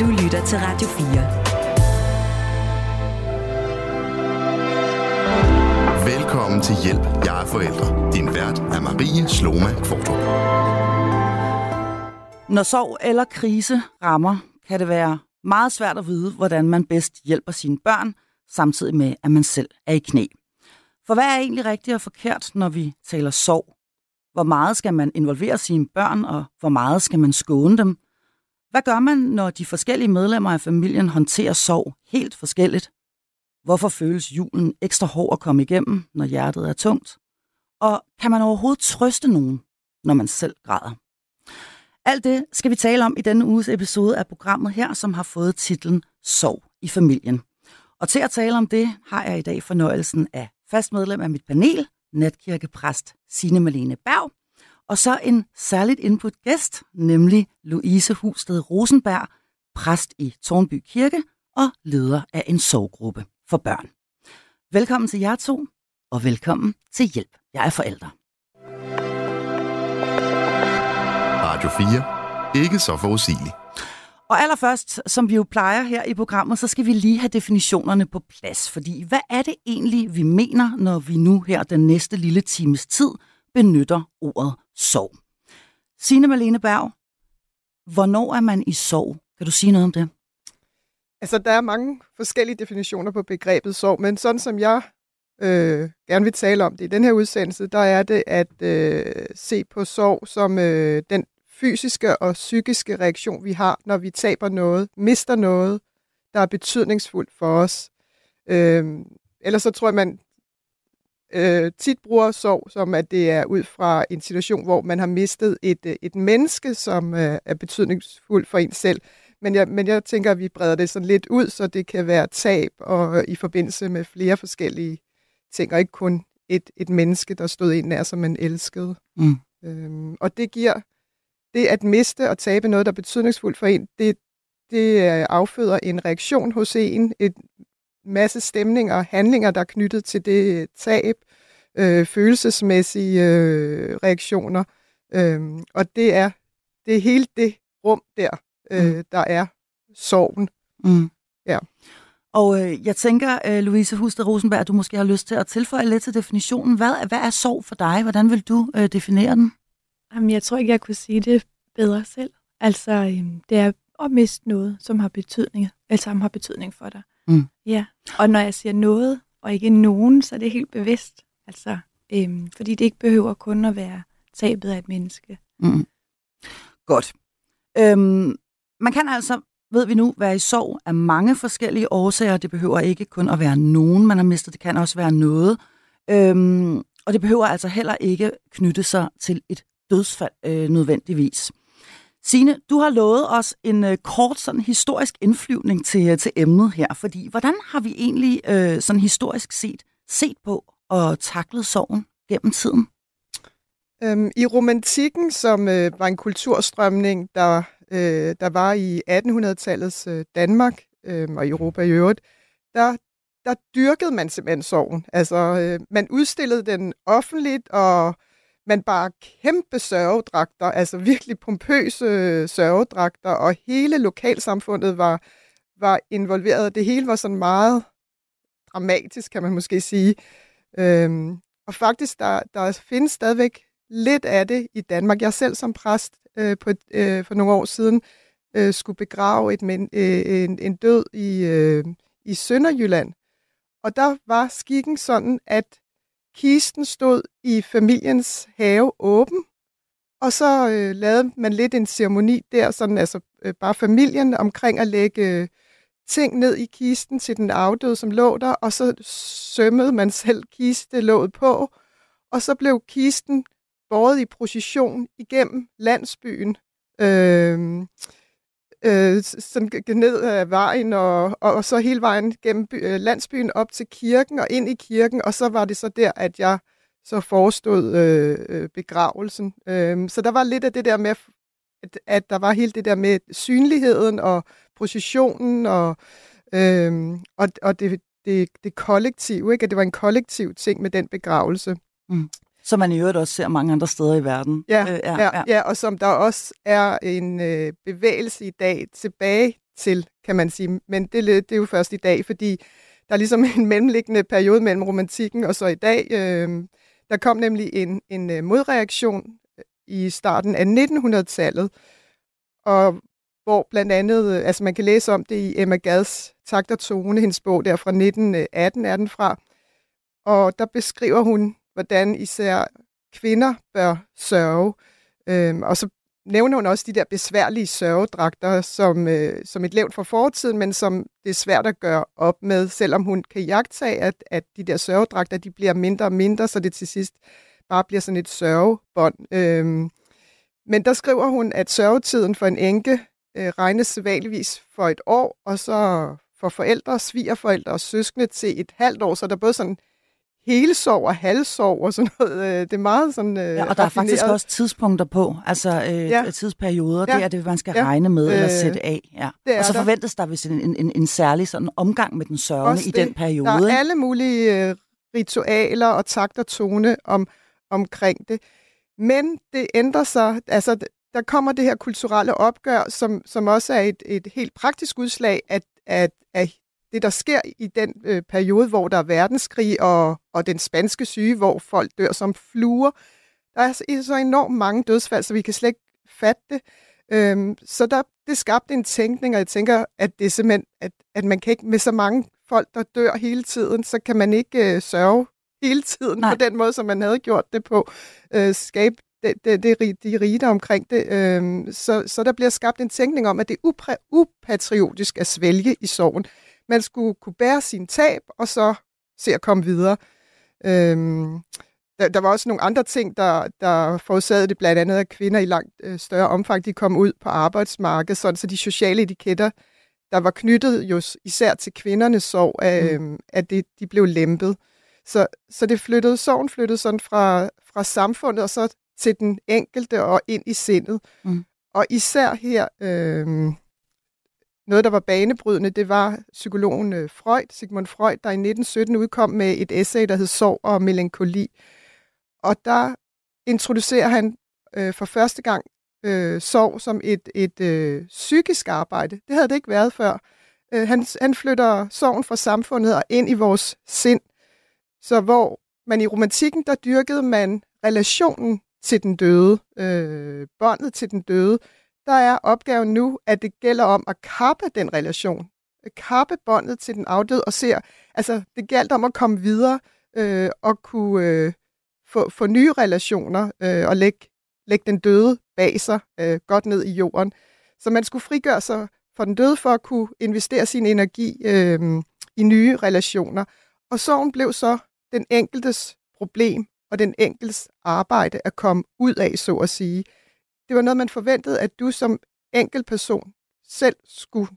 Du lytter til Radio 4. Velkommen til Hjælp, jeg er forældre. Din vært er Marie Sloma Kvartrup. Når sorg eller krise rammer, kan det være meget svært at vide, hvordan man bedst hjælper sine børn, samtidig med, at man selv er i knæ. For hvad er egentlig rigtigt og forkert, når vi taler sorg? Hvor meget skal man involvere sine børn, og hvor meget skal man skåne dem? Hvad gør man, når de forskellige medlemmer af familien håndterer sorg helt forskelligt? Hvorfor føles julen ekstra hård at komme igennem, når hjertet er tungt? Og kan man overhovedet trøste nogen, når man selv græder? Alt det skal vi tale om i denne uges episode af programmet her, som har fået titlen Sorg i familien. Og til at tale om det har jeg i dag fornøjelsen af fast medlem af mit panel, natkirkepræst Signe Malene Berg, og så en særligt input gæst, nemlig Louise Husted Rosenberg, præst i Tornby Kirke og leder af en sorggruppe for børn. Velkommen til jer to, og velkommen til Hjælp. Jeg er forælder. Radio 4. Ikke så forudsigeligt. Og allerførst, som vi jo plejer her i programmet, så skal vi lige have definitionerne på plads. Fordi hvad er det egentlig, vi mener, når vi nu her den næste lille times tid benytter ordet sorg? Signe Malene Berg, hvornår er man i sorg? Kan du sige noget om det? Altså, der er mange forskellige definitioner på begrebet sorg, men sådan som jeg øh, gerne vil tale om det i den her udsendelse, der er det at øh, se på sorg som øh, den fysiske og psykiske reaktion, vi har, når vi taber noget, mister noget, der er betydningsfuldt for os. Øh, ellers så tror jeg, man øh, tit bruger sorg som, at det er ud fra en situation, hvor man har mistet et, øh, et menneske, som øh, er betydningsfuldt for en selv. Men jeg, men jeg tænker, at vi breder det sådan lidt ud, så det kan være tab og i forbindelse med flere forskellige ting, og ikke kun et, et menneske, der stod ind nær, som man elskede. Mm. Øhm, og det giver det at miste og tabe noget, der er betydningsfuldt for en, det, det øh, afføder en reaktion hos en, et masse stemninger og handlinger, der er knyttet til det tab, øh, følelsesmæssige øh, reaktioner. Øh, og det er, det er hele det rum der, øh, mm. der er sorgen. Mm. Ja. Og øh, jeg tænker, øh, Louise Husted Rosenberg, du måske har lyst til at tilføje lidt til definitionen. Hvad, hvad er sorg for dig? Hvordan vil du øh, definere den? Jamen, jeg tror ikke, jeg kunne sige det bedre selv. Altså, øhm, det er at miste noget, som har betydning, eller som har betydning for dig. Mm. Ja, og når jeg siger noget, og ikke nogen, så er det helt bevidst. Altså, øhm, fordi det ikke behøver kun at være tabet af et menneske. Mm. Godt. Øhm, man kan altså, ved vi nu, være i sorg af mange forskellige årsager. Det behøver ikke kun at være nogen, man har mistet. Det kan også være noget. Øhm, og det behøver altså heller ikke knytte sig til et dødsfald øh, nødvendigvis. Sine, du har lovet os en øh, kort sådan historisk indflyvning til, øh, til emnet her, fordi hvordan har vi egentlig øh, sådan historisk set set på og taklet sorgen gennem tiden? Øhm, I romantikken, som øh, var en kulturstrømning, der, øh, der var i 1800-tallets øh, Danmark øh, og Europa i øvrigt, der, der dyrkede man simpelthen sorgen. Altså, øh, man udstillede den offentligt, og man bare kæmpe sørgedragter, altså virkelig pompøse øh, sørgedragter, og hele lokalsamfundet var, var involveret. Det hele var sådan meget dramatisk, kan man måske sige. Øhm, og faktisk, der, der findes stadigvæk lidt af det i Danmark. Jeg selv som præst øh, på, øh, for nogle år siden øh, skulle begrave et men, øh, en, en død i, øh, i Sønderjylland. Og der var skikken sådan, at Kisten stod i familiens have åben, og så øh, lavede man lidt en ceremoni der, sådan altså øh, bare familien omkring at lægge øh, ting ned i kisten til den afdøde, som lå der, og så sømmede man selv kistelåget på, og så blev kisten båret i procession igennem landsbyen. Øh, øh, sådan ned ad vejen, og, og, så hele vejen gennem by, øh, landsbyen op til kirken og ind i kirken, og så var det så der, at jeg så forestod øh, øh begravelsen. Øh, så der var lidt af det der med, at, at der var hele det der med synligheden og processionen og, øh, og, og det, det, det kollektiv, ikke? at det var en kollektiv ting med den begravelse. Mm. Som man i øvrigt også ser mange andre steder i verden. Ja, øh, ja, ja. ja og som der også er en øh, bevægelse i dag tilbage til, kan man sige. Men det, det er jo først i dag, fordi der er ligesom en mellemliggende periode mellem romantikken og så i dag. Øh, der kom nemlig en, en øh, modreaktion øh, i starten af 1900-tallet, og hvor blandt andet, øh, altså man kan læse om det i Emma Gads Takt og Tone, hendes bog der fra 1918 er den fra, og der beskriver hun, hvordan især kvinder bør sørge. Øhm, og så nævner hun også de der besværlige sørgedragter som, øh, som et levn fra fortiden, men som det er svært at gøre op med, selvom hun kan jagtage, at, at de der sørgedragter de bliver mindre og mindre, så det til sidst bare bliver sådan et sørgebånd. Øhm, men der skriver hun, at sørgetiden for en enke øh, regnes sædvanligvis for et år, og så for forældre, svigerforældre og søskende til et halvt år, så der er både sådan hele sov og halvsov og sådan noget. Øh, det er meget sådan øh, Ja, og der er faktisk også tidspunkter på, altså øh, ja. tidsperioder. Ja. Det er det, man skal ja. regne med eller øh, sætte af. Ja. Det og så der. forventes der vist en, en, en særlig sådan omgang med den sørgende i den periode. Der er alle mulige øh, ritualer og takt og tone om, omkring det. Men det ændrer sig, altså der kommer det her kulturelle opgør, som, som også er et, et helt praktisk udslag af, af, af det, der sker i den øh, periode, hvor der er verdenskrig og, og den spanske syge, hvor folk dør som fluer. Der er så, så enormt mange dødsfald, så vi kan slet ikke fatte det. Øhm, så der, det skabte en tænkning, og jeg tænker, at det er simpelthen, at, at man kan ikke med så mange folk, der dør hele tiden, så kan man ikke øh, sørge hele tiden Nej. på den måde, som man havde gjort det på. Øh, skabe det, det, det, de rige omkring det. Øh, så, så der bliver skabt en tænkning om, at det er upatriotisk at svælge i sorgen. Man skulle kunne bære sin tab, og så se at komme videre. Øhm, der, der var også nogle andre ting, der, der forårsagede det, blandt andet at kvinder i langt øh, større omfang, de kom ud på arbejdsmarkedet, sådan så de sociale etiketter, der var knyttet jo især til kvindernes sorg, øh, mm. at det, de blev lempet. Så, så det flyttede, sorgen flyttede sådan fra, fra samfundet og så til den enkelte og ind i sindet. Mm. Og især her, øh, noget, der var banebrydende, det var psykologen øh, Freud, Sigmund Freud, der i 1917 udkom med et essay, der hed Sorg og Melankoli. Og der introducerer han øh, for første gang øh, sorg som et, et øh, psykisk arbejde. Det havde det ikke været før. Øh, han, han flytter sorgen fra samfundet og ind i vores sind. Så hvor man i romantikken, der dyrkede man relationen til den døde, øh, båndet til den døde, der er opgaven nu, at det gælder om at kappe den relation. Kappe båndet til den afdøde og se, altså det gælder om at komme videre øh, og kunne øh, få, få nye relationer øh, og lægge, lægge den døde bag sig øh, godt ned i jorden. Så man skulle frigøre sig for den døde for at kunne investere sin energi øh, i nye relationer. Og sorgen blev så den enkeltes problem og den enkeltes arbejde at komme ud af, så at sige det var noget, man forventede, at du som enkel person selv skulle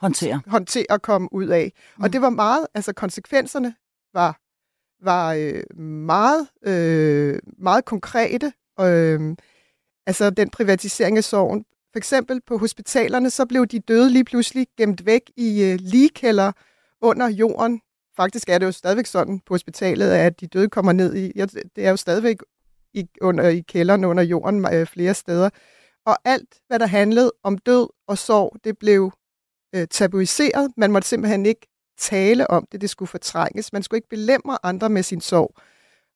håndtere, håndtere og komme ud af. Mm. Og det var meget, altså konsekvenserne var, var øh, meget, øh, meget konkrete. Øh, altså den privatisering af sorgen. For eksempel på hospitalerne, så blev de døde lige pludselig gemt væk i øh, ligekælder under jorden. Faktisk er det jo stadigvæk sådan på hospitalet, at de døde kommer ned i, ja, det er jo stadigvæk i, under, i kælderen under jorden øh, flere steder. Og alt, hvad der handlede om død og sorg, det blev øh, tabuiseret. Man måtte simpelthen ikke tale om det, det skulle fortrænges. Man skulle ikke belemre andre med sin sorg.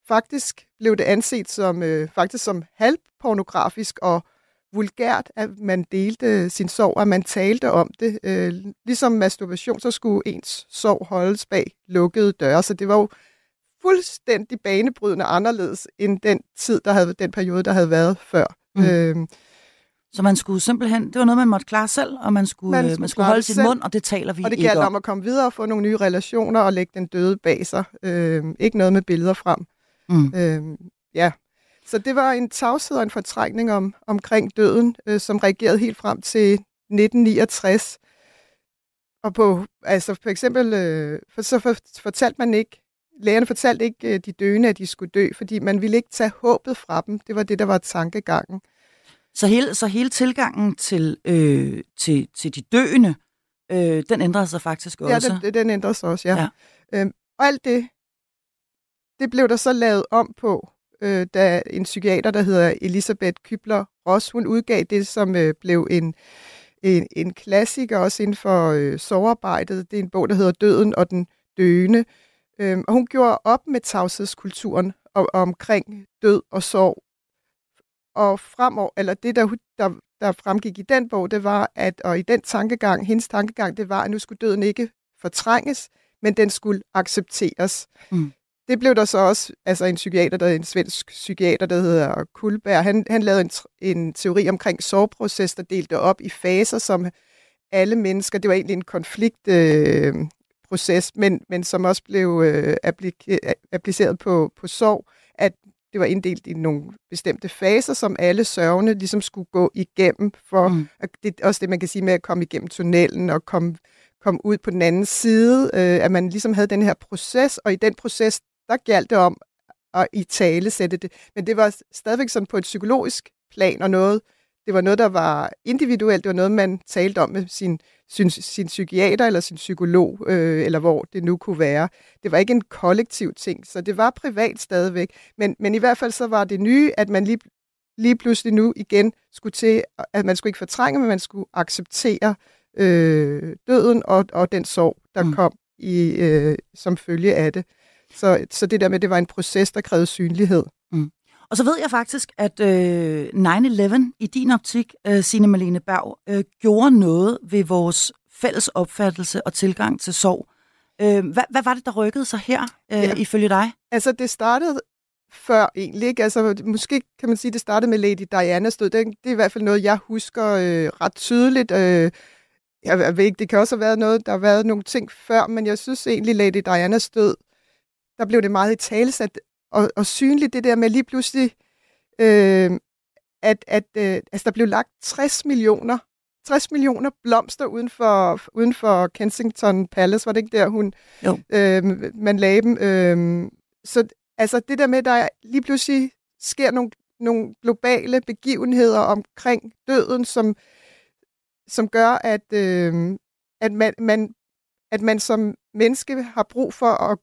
Faktisk blev det anset som, øh, faktisk som halvpornografisk og vulgært, at man delte sin sorg, at man talte om det. Øh, ligesom masturbation, så skulle ens sorg holdes bag lukkede døre, så det var jo fuldstændig banebrydende anderledes end den tid, der havde, den periode, der havde været før. Mm. Øhm, så man skulle simpelthen, det var noget, man måtte klare selv, og man skulle, man skulle, man skulle holde sit mund, og det taler vi ikke om. Og det gælder om at komme videre og få nogle nye relationer og lægge den døde bag sig. Øhm, ikke noget med billeder frem. Mm. Øhm, ja, så det var en tavshed og en fortrængning om, omkring døden, øh, som reagerede helt frem til 1969. Og på, altså for eksempel, øh, for, så for, fortalte man ikke lægerne fortalte ikke øh, de døende, at de skulle dø, fordi man ville ikke tage håbet fra dem. Det var det, der var tankegangen. Så hele, så hele tilgangen til, øh, til, til de døende, øh, den ændrede sig faktisk også? Ja, den, den ændrede sig også, ja. ja. Øhm, og alt det, det blev der så lavet om på, øh, da en psykiater, der hedder Elisabeth Kybler Ross, hun udgav det, som øh, blev en, en, en klassiker også inden for øh, sovarbejdet. Det er en bog, der hedder Døden og den døende. Øhm, og hun gjorde op med tavshedskulturen og, og omkring død og sorg. Og fremover, eller det, der, der, der fremgik i den bog, det var, at, og i den tankegang, hendes tankegang, det var, at nu skulle døden ikke fortrænges, men den skulle accepteres. Mm. Det blev der så også, altså en psykiater, der en svensk psykiater, der hedder Kulberg, han, han lavede en, en teori omkring sorgproces, der delte op i faser, som alle mennesker, det var egentlig en konflikt, øh, proces, men, men som også blev øh, appliceret på, på sorg, at det var inddelt i nogle bestemte faser, som alle sørgende ligesom skulle gå igennem, for mm. at det er også det, man kan sige med at komme igennem tunnelen og komme, komme ud på den anden side, øh, at man ligesom havde den her proces, og i den proces, der galt det om at i tale sætte det. Men det var stadigvæk sådan på et psykologisk plan og noget, det var noget, der var individuelt, det var noget, man talte om med sin sin, sin psykiater eller sin psykolog, øh, eller hvor det nu kunne være. Det var ikke en kollektiv ting, så det var privat stadigvæk. Men, men i hvert fald så var det nye, at man lige, lige pludselig nu igen skulle til, at man skulle ikke fortrænge, men man skulle acceptere øh, døden og, og den sorg, der mm. kom i øh, som følge af det. Så, så det der med, det var en proces, der krævede synlighed. Mm. Og så ved jeg faktisk, at øh, 9-11 i din optik, øh, Signe Malene Berg, øh, gjorde noget ved vores fælles opfattelse og tilgang til sorg. Øh, hvad, hvad var det, der rykkede sig her, øh, ja. ifølge dig? Altså, det startede før egentlig. Ikke? Altså, måske kan man sige, det startede med Lady Dianas død. Det, det er i hvert fald noget, jeg husker øh, ret tydeligt. Øh, jeg ved ikke, det kan også have været noget, der har været nogle ting før, men jeg synes egentlig, Lady Dianas død, der blev det meget i talesat, og, og synligt det der med lige pludselig, øh, at, at øh, altså, der blev lagt 60 millioner 60 millioner blomster uden for, uden for Kensington Palace, var det ikke der, hun, jo. øh, man lagde dem? Øh, så altså det der med, at der lige pludselig sker nogle, nogle globale begivenheder omkring døden, som, som gør, at, øh, at, man, man, at man som menneske har brug for at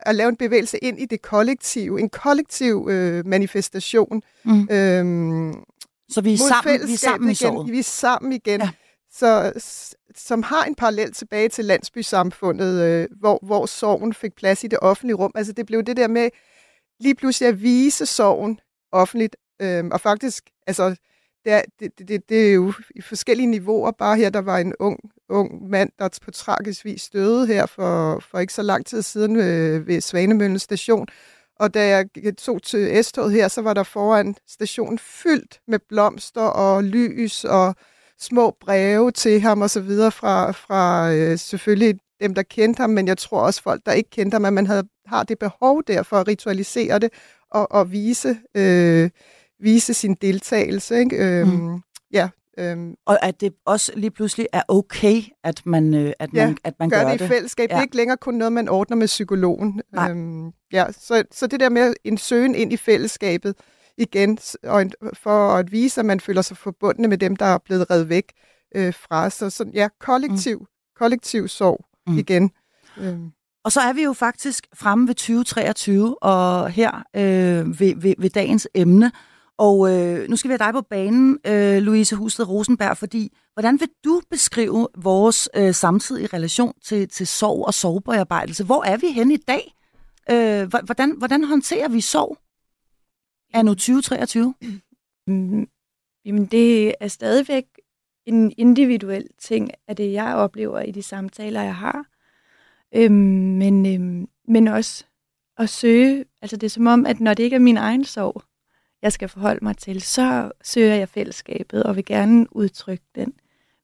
at lave en bevægelse ind i det kollektive, en kollektiv øh, manifestation. Mm. Øhm, så vi er sammen, vi er sammen igen. i Vi er sammen igen. Ja. Så, som har en parallel tilbage til landsbysamfundet, øh, hvor, hvor sorgen fik plads i det offentlige rum. Altså det blev det der med lige pludselig at vise sorgen offentligt. Øh, og faktisk, altså det, det, det, det er jo i forskellige niveauer. Bare her, der var en ung, ung mand, der på tragisk vis døde her for, for ikke så lang tid siden ved, ved Svanemøllen station. Og da jeg tog til s her, så var der foran stationen fyldt med blomster og lys og små breve til ham og så videre fra, fra øh, selvfølgelig dem, der kendte ham, men jeg tror også folk, der ikke kendte ham, at man havde, har det behov der for at ritualisere det og, og vise øh, vise sin deltagelse. Ikke? Øhm, mm. Ja, Øhm, og at det også lige pludselig er okay, at man, øh, at man, ja, at man gør, gør det. i fællesskab. Ja. Det er ikke længere kun noget, man ordner med psykologen. Øhm, ja, så, så det der med en søgen ind i fællesskabet igen, og en, for at vise, at man føler sig forbundet med dem, der er blevet reddet væk øh, fra. Så sådan, ja, kollektiv, mm. kollektiv sorg mm. igen. Øhm. Og så er vi jo faktisk fremme ved 2023, og her øh, ved, ved, ved dagens emne, og øh, nu skal vi have dig på banen, øh, Louise Husted Rosenberg, fordi hvordan vil du beskrive vores øh, samtidige relation til, til sorg og sorgbearbejdelse? Hvor er vi henne i dag? Øh, hvordan, hvordan håndterer vi sorg? Er nu 2023? Mm, jamen, det er stadigvæk en individuel ting af det, jeg oplever i de samtaler, jeg har. Øhm, men, øhm, men også at søge, altså det er som om, at når det ikke er min egen sorg, jeg skal forholde mig til, så søger jeg fællesskabet og vil gerne udtrykke den.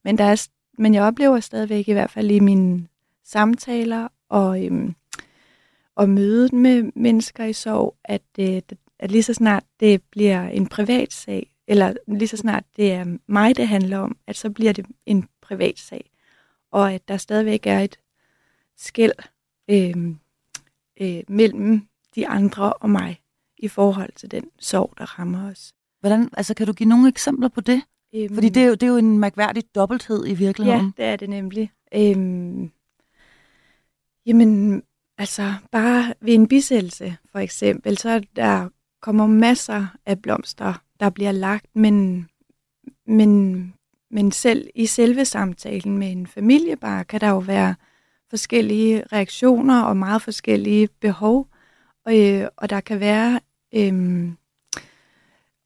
Men, der er, men jeg oplever stadigvæk i hvert fald i mine samtaler og, øhm, og mødet med mennesker i sorg, at, øh, at lige så snart det bliver en privat sag, eller lige så snart det er mig, det handler om, at så bliver det en privat sag. Og at der stadigvæk er et skæld øh, øh, mellem de andre og mig i forhold til den sorg, der rammer os. Hvordan, altså, kan du give nogle eksempler på det? Øhm, Fordi det er, jo, det er jo en mærkværdig dobbelthed i virkeligheden. Ja, det er det nemlig. Øhm, jamen, altså, bare ved en bisættelse, for eksempel, så der kommer masser af blomster, der bliver lagt, men, men, men selv i selve samtalen med en familiebar, kan der jo være forskellige reaktioner og meget forskellige behov. Og, øh, og der kan være øh,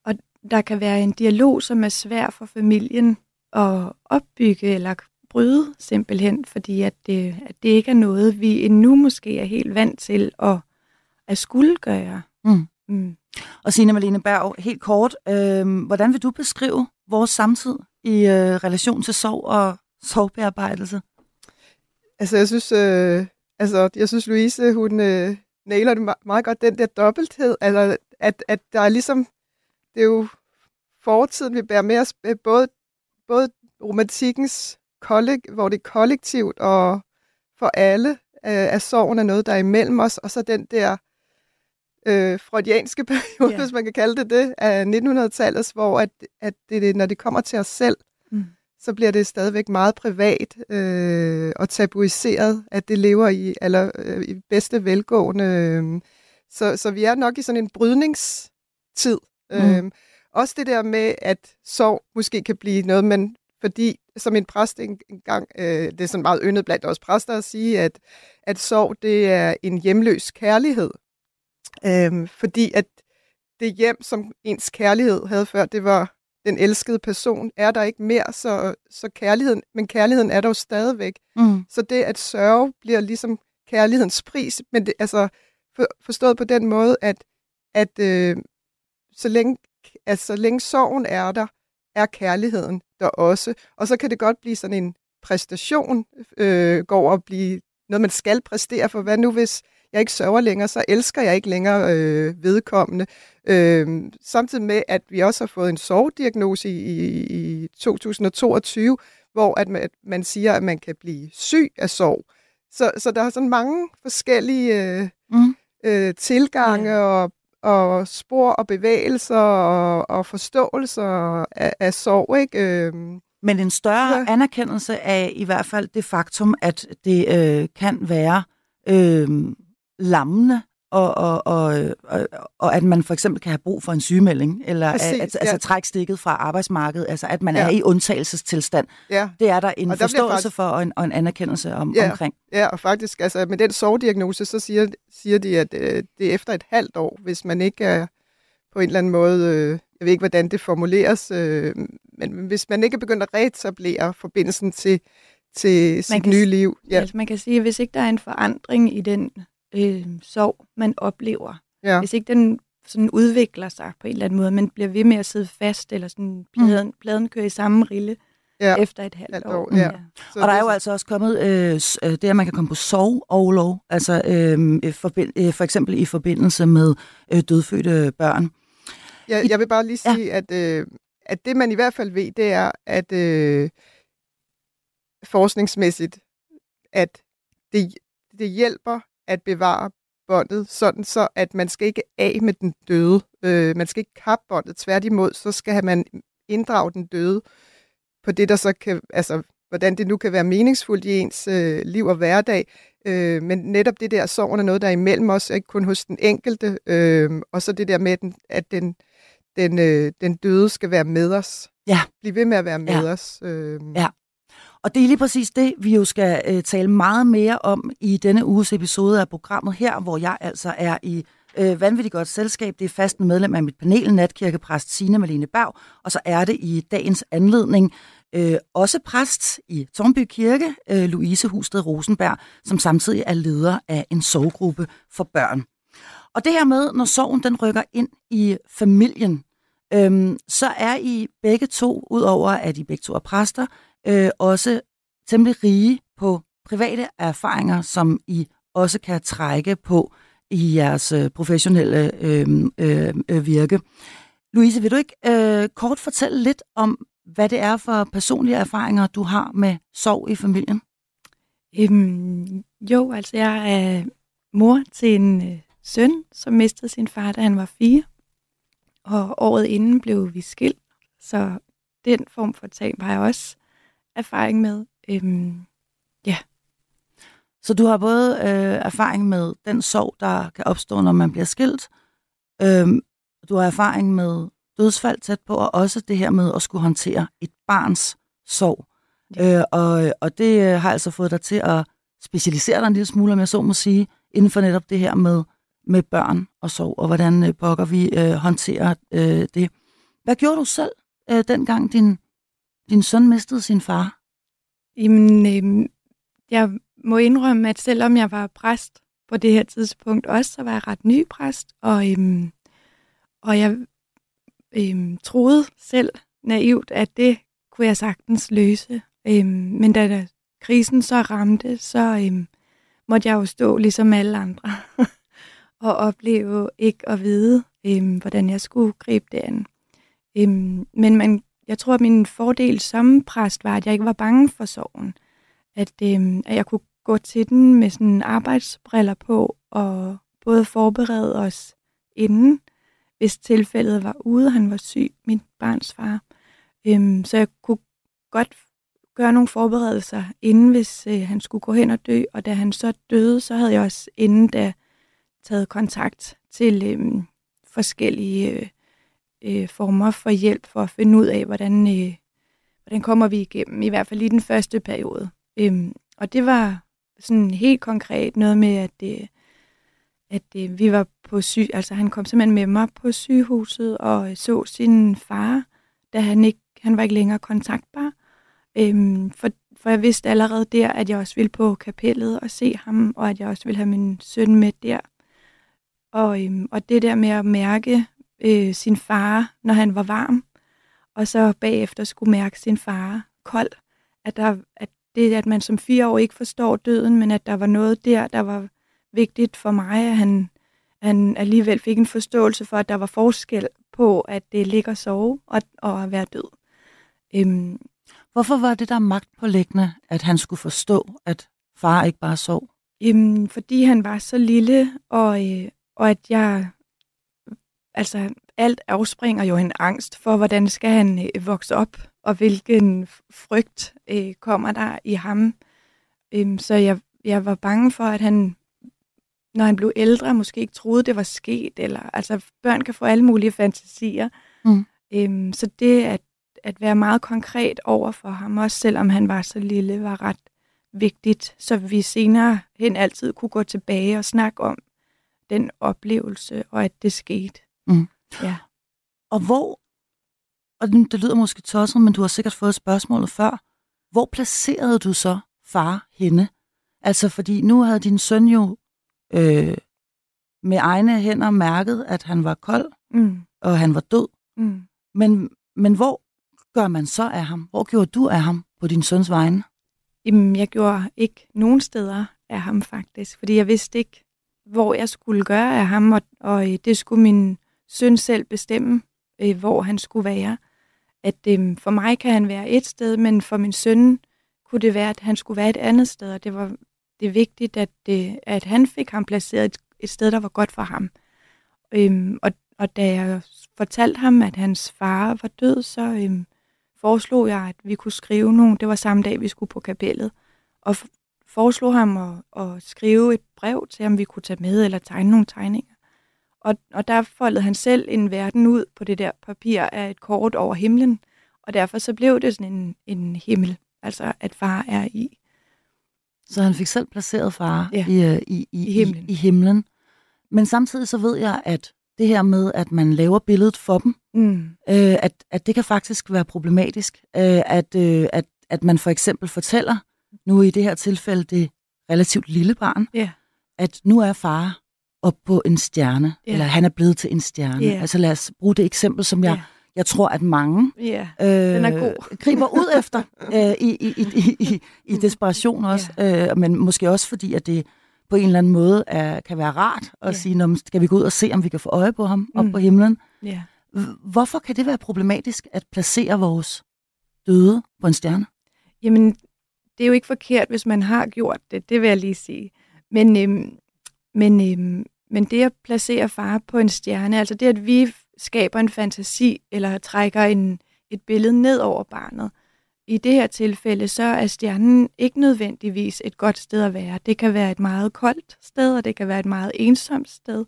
og der kan være en dialog, som er svær for familien at opbygge eller bryde simpelthen, fordi at det, at det ikke er noget, vi endnu måske er helt vant til at, at skulle gøre. Mm. Mm. Og Signe Malene Berg, helt kort, øh, hvordan vil du beskrive vores samtid i øh, relation til sorg og sorgbearbejdelse? Altså, jeg synes, øh, altså, jeg synes Louise, hun øh, nailer det meget godt, den der dobbelthed, altså, at, at der er ligesom, det er jo fortiden, vi bærer med os, øh, både, både romantikkens, kollek, hvor det er kollektivt, og for alle, øh, at sorgen er noget, der er imellem os, og så den der øh, freudianske periode, yeah. hvis man kan kalde det det, af 1900-tallet, hvor at, at det, når det kommer til os selv, mm. Så bliver det stadigvæk meget privat øh, og tabuiseret, at det lever i, eller, øh, i bedste velgående. Øh. Så, så vi er nok i sådan en brydningstid. Mm. Øh, også det der med, at sorg måske kan blive noget, men fordi som en præst engang, øh, det er sådan meget yndet blandt os præster at sige, at, at sorg det er en hjemløs kærlighed. Øhm, fordi at det hjem, som ens kærlighed havde før, det var den elskede person, er der ikke mere, så, så kærligheden, men kærligheden er der jo stadigvæk. Mm. Så det at sørge bliver ligesom kærlighedens pris, men det, altså for, forstået på den måde, at, at øh, så, længe, altså, så længe sorgen er der, er kærligheden der også. Og så kan det godt blive sådan en præstation, øh, går at blive noget, man skal præstere for. Hvad nu, hvis jeg ikke sørger længere, så elsker jeg ikke længere øh, vedkommende. Øh, samtidig med, at vi også har fået en sorgdiagnose i, i, i 2022, hvor at man, at man siger, at man kan blive syg af sorg. Så, så der er sådan mange forskellige øh, mm. øh, tilgange ja. og, og spor og bevægelser og, og forståelser af, af sorg. Ikke? Øh, Men en større ja. anerkendelse af i hvert fald det faktum, at det øh, kan være øh, lammende, og, og, og, og, og at man for eksempel kan have brug for en sygemelding, eller Præcis, at, altså ja. trække stikket fra arbejdsmarkedet, altså at man ja. er i undtagelsestilstand. Ja. Det er der en og forståelse faktisk, for og en, og en anerkendelse om, ja, omkring. Ja, og faktisk altså, med den sorgdiagnose, så siger, siger de, at øh, det er efter et halvt år, hvis man ikke er på en eller anden måde, øh, jeg ved ikke, hvordan det formuleres, øh, men hvis man ikke er begyndt at reetablere forbindelsen til, til man sit kan, nye liv. Ja. Altså man kan sige, at hvis ikke der er en forandring i den øh, sorg, man oplever. Ja. Hvis ikke den sådan udvikler sig på en eller anden måde, man bliver ved med at sidde fast, eller sådan pladen, mm. pladen kører i samme rille ja. efter et halvt år. år. Ja. Ja. Så og der er jo altså også kommet øh, øh, det, at man kan komme på sov altså øh, for, øh, for eksempel i forbindelse med øh, dødfødte børn. Ja, jeg vil bare lige sige, ja. at, øh, at det man i hvert fald ved, det er, at øh, forskningsmæssigt, at det, det hjælper at bevare båndet, sådan så at man skal ikke af med den døde. Øh, man skal ikke kappe båndet. Tværtimod, så skal man inddrage den døde på det, der så kan, altså hvordan det nu kan være meningsfuldt i ens øh, liv og hverdag. Øh, men netop det der sorgen er noget, der er imellem os, ikke kun hos den enkelte. Øh, og så det der med, at den, den, øh, den døde skal være med os. Ja. Bliv ved med at være med ja. os. Øh. Ja. Og det er lige præcis det, vi jo skal øh, tale meget mere om i denne uges episode af programmet her, hvor jeg altså er i øh, vanvittigt godt selskab. Det er fast medlem af mit panel, natkirkepræst Signe Malene Berg, og så er det i dagens anledning øh, også præst i Tornby Kirke, øh, Louise Husted Rosenberg, som samtidig er leder af en sovgruppe for børn. Og det her med, når sorgen den rykker ind i familien, øhm, så er I begge to, udover at I begge to er præster, øh, også temmelig rige på private erfaringer, som I også kan trække på i jeres øh, professionelle øh, øh, øh, virke. Louise, vil du ikke øh, kort fortælle lidt om, hvad det er for personlige erfaringer, du har med sorg i familien? Øhm, jo, altså jeg er mor til en øh, søn, som mistede sin far, da han var fire. Og året inden blev vi skilt, så den form for tab har jeg også erfaring med. Øhm, ja. Så du har både øh, erfaring med den sorg, der kan opstå, når man bliver skilt. Øhm, du har erfaring med dødsfald tæt på, og også det her med at skulle håndtere et barns sorg. Ja. Øh, og, og det øh, har altså fået dig til at specialisere dig en lille smule, om jeg så må sige, inden for netop det her med, med børn og sorg, og hvordan øh, pokker vi øh, håndterer øh, det. Hvad gjorde du selv, øh, dengang din, din søn mistede sin far? Jamen, øh, jeg må indrømme, at selvom jeg var præst på det her tidspunkt også, så var jeg ret ny præst, og, øhm, og jeg øhm, troede selv naivt, at det kunne jeg sagtens løse. Øhm, men da der, krisen så ramte, så øhm, måtte jeg jo stå ligesom alle andre og opleve ikke at vide, øhm, hvordan jeg skulle gribe det an. Øhm, men man, jeg tror, at min fordel som præst var, at jeg ikke var bange for sorgen. At, øh, at jeg kunne gå til den med sådan arbejdsbriller på, og både forberede os inden, hvis tilfældet var ude, han var syg, min barns far. Øhm, så jeg kunne godt gøre nogle forberedelser, inden hvis øh, han skulle gå hen og dø, og da han så døde, så havde jeg også inden da taget kontakt til øh, forskellige øh, øh, former for hjælp for at finde ud af, hvordan, øh, hvordan kommer vi igennem, i hvert fald i den første periode. Øhm, og det var sådan helt konkret noget med, at, det, at det, vi var på syg, altså han kom simpelthen med mig på sygehuset og så sin far, da han ikke, han var ikke længere kontaktbar. Øhm, for, for jeg vidste allerede der, at jeg også ville på kapellet og se ham, og at jeg også ville have min søn med der. Og, øhm, og det der med at mærke øh, sin far, når han var varm, og så bagefter skulle mærke sin far kold, at, der, at det, at man som fire år ikke forstår døden, men at der var noget der, der var vigtigt for mig, at han, han alligevel fik en forståelse for, at der var forskel på, at det ligger og sove og, og at være død. Øhm, Hvorfor var det der magt på læggende, at han skulle forstå, at far ikke bare sov? Øhm, fordi han var så lille, og, øh, og at jeg... Altså, alt afspringer jo en angst for, hvordan skal han øh, vokse op, og hvilken frygt øh, kommer der i ham. Øhm, så jeg, jeg var bange for, at han, når han blev ældre, måske ikke troede, det var sket. Eller, altså, børn kan få alle mulige fantasier. Mm. Øhm, så det at, at være meget konkret over for ham, også selvom han var så lille, var ret vigtigt, så vi senere hen altid kunne gå tilbage og snakke om den oplevelse, og at det skete. Mm. Ja. Og hvor, og det lyder måske tosset, men du har sikkert fået spørgsmålet før, hvor placerede du så far henne? Altså fordi nu havde din søn jo øh, med egne hænder mærket, at han var kold, mm. og han var død. Mm. Men, men hvor gør man så af ham? Hvor gjorde du af ham på din søns vegne? Jamen, jeg gjorde ikke nogen steder af ham faktisk, fordi jeg vidste ikke, hvor jeg skulle gøre af ham, og, og øh, det skulle min søn selv bestemme, øh, hvor han skulle være. At øh, for mig kan han være et sted, men for min søn kunne det være, at han skulle være et andet sted, og det var det er vigtigt, at, det, øh, at han fik ham placeret et, et sted, der var godt for ham. Øhm, og, og da jeg fortalte ham, at hans far var død, så øhm, foreslog jeg, at vi kunne skrive nogle, det var samme dag, vi skulle på kapellet, og foreslog ham at, at skrive et brev til, om vi kunne tage med eller tegne nogle tegninger. Og, og der foldede han selv en verden ud på det der papir af et kort over himlen, og derfor så blev det sådan en, en himmel, altså at far er i. Så han fik selv placeret far ja. i, øh, i, i, I, himlen. I, i himlen. Men samtidig så ved jeg, at det her med, at man laver billedet for dem, mm. øh, at, at det kan faktisk være problematisk. Øh, at, øh, at, at man for eksempel fortæller, nu i det her tilfælde det relativt lille barn, yeah. at nu er far op på en stjerne, yeah. eller han er blevet til en stjerne. Yeah. Altså lad os bruge det eksempel, som jeg, yeah. jeg tror, at mange yeah. øh, Den er god. griber ud efter øh, i, i, i, i, i desperation også, yeah. øh, men måske også fordi, at det på en eller anden måde er, kan være rart at yeah. sige, skal vi gå ud og se, om vi kan få øje på ham mm. op på himlen. Yeah. Hvorfor kan det være problematisk at placere vores døde på en stjerne? Jamen, det er jo ikke forkert, hvis man har gjort det, det vil jeg lige sige. Men, øhm, men, øhm, men det at placere far på en stjerne, altså det, at vi skaber en fantasi, eller trækker en, et billede ned over barnet, i det her tilfælde, så er stjernen ikke nødvendigvis et godt sted at være. Det kan være et meget koldt sted, og det kan være et meget ensomt sted.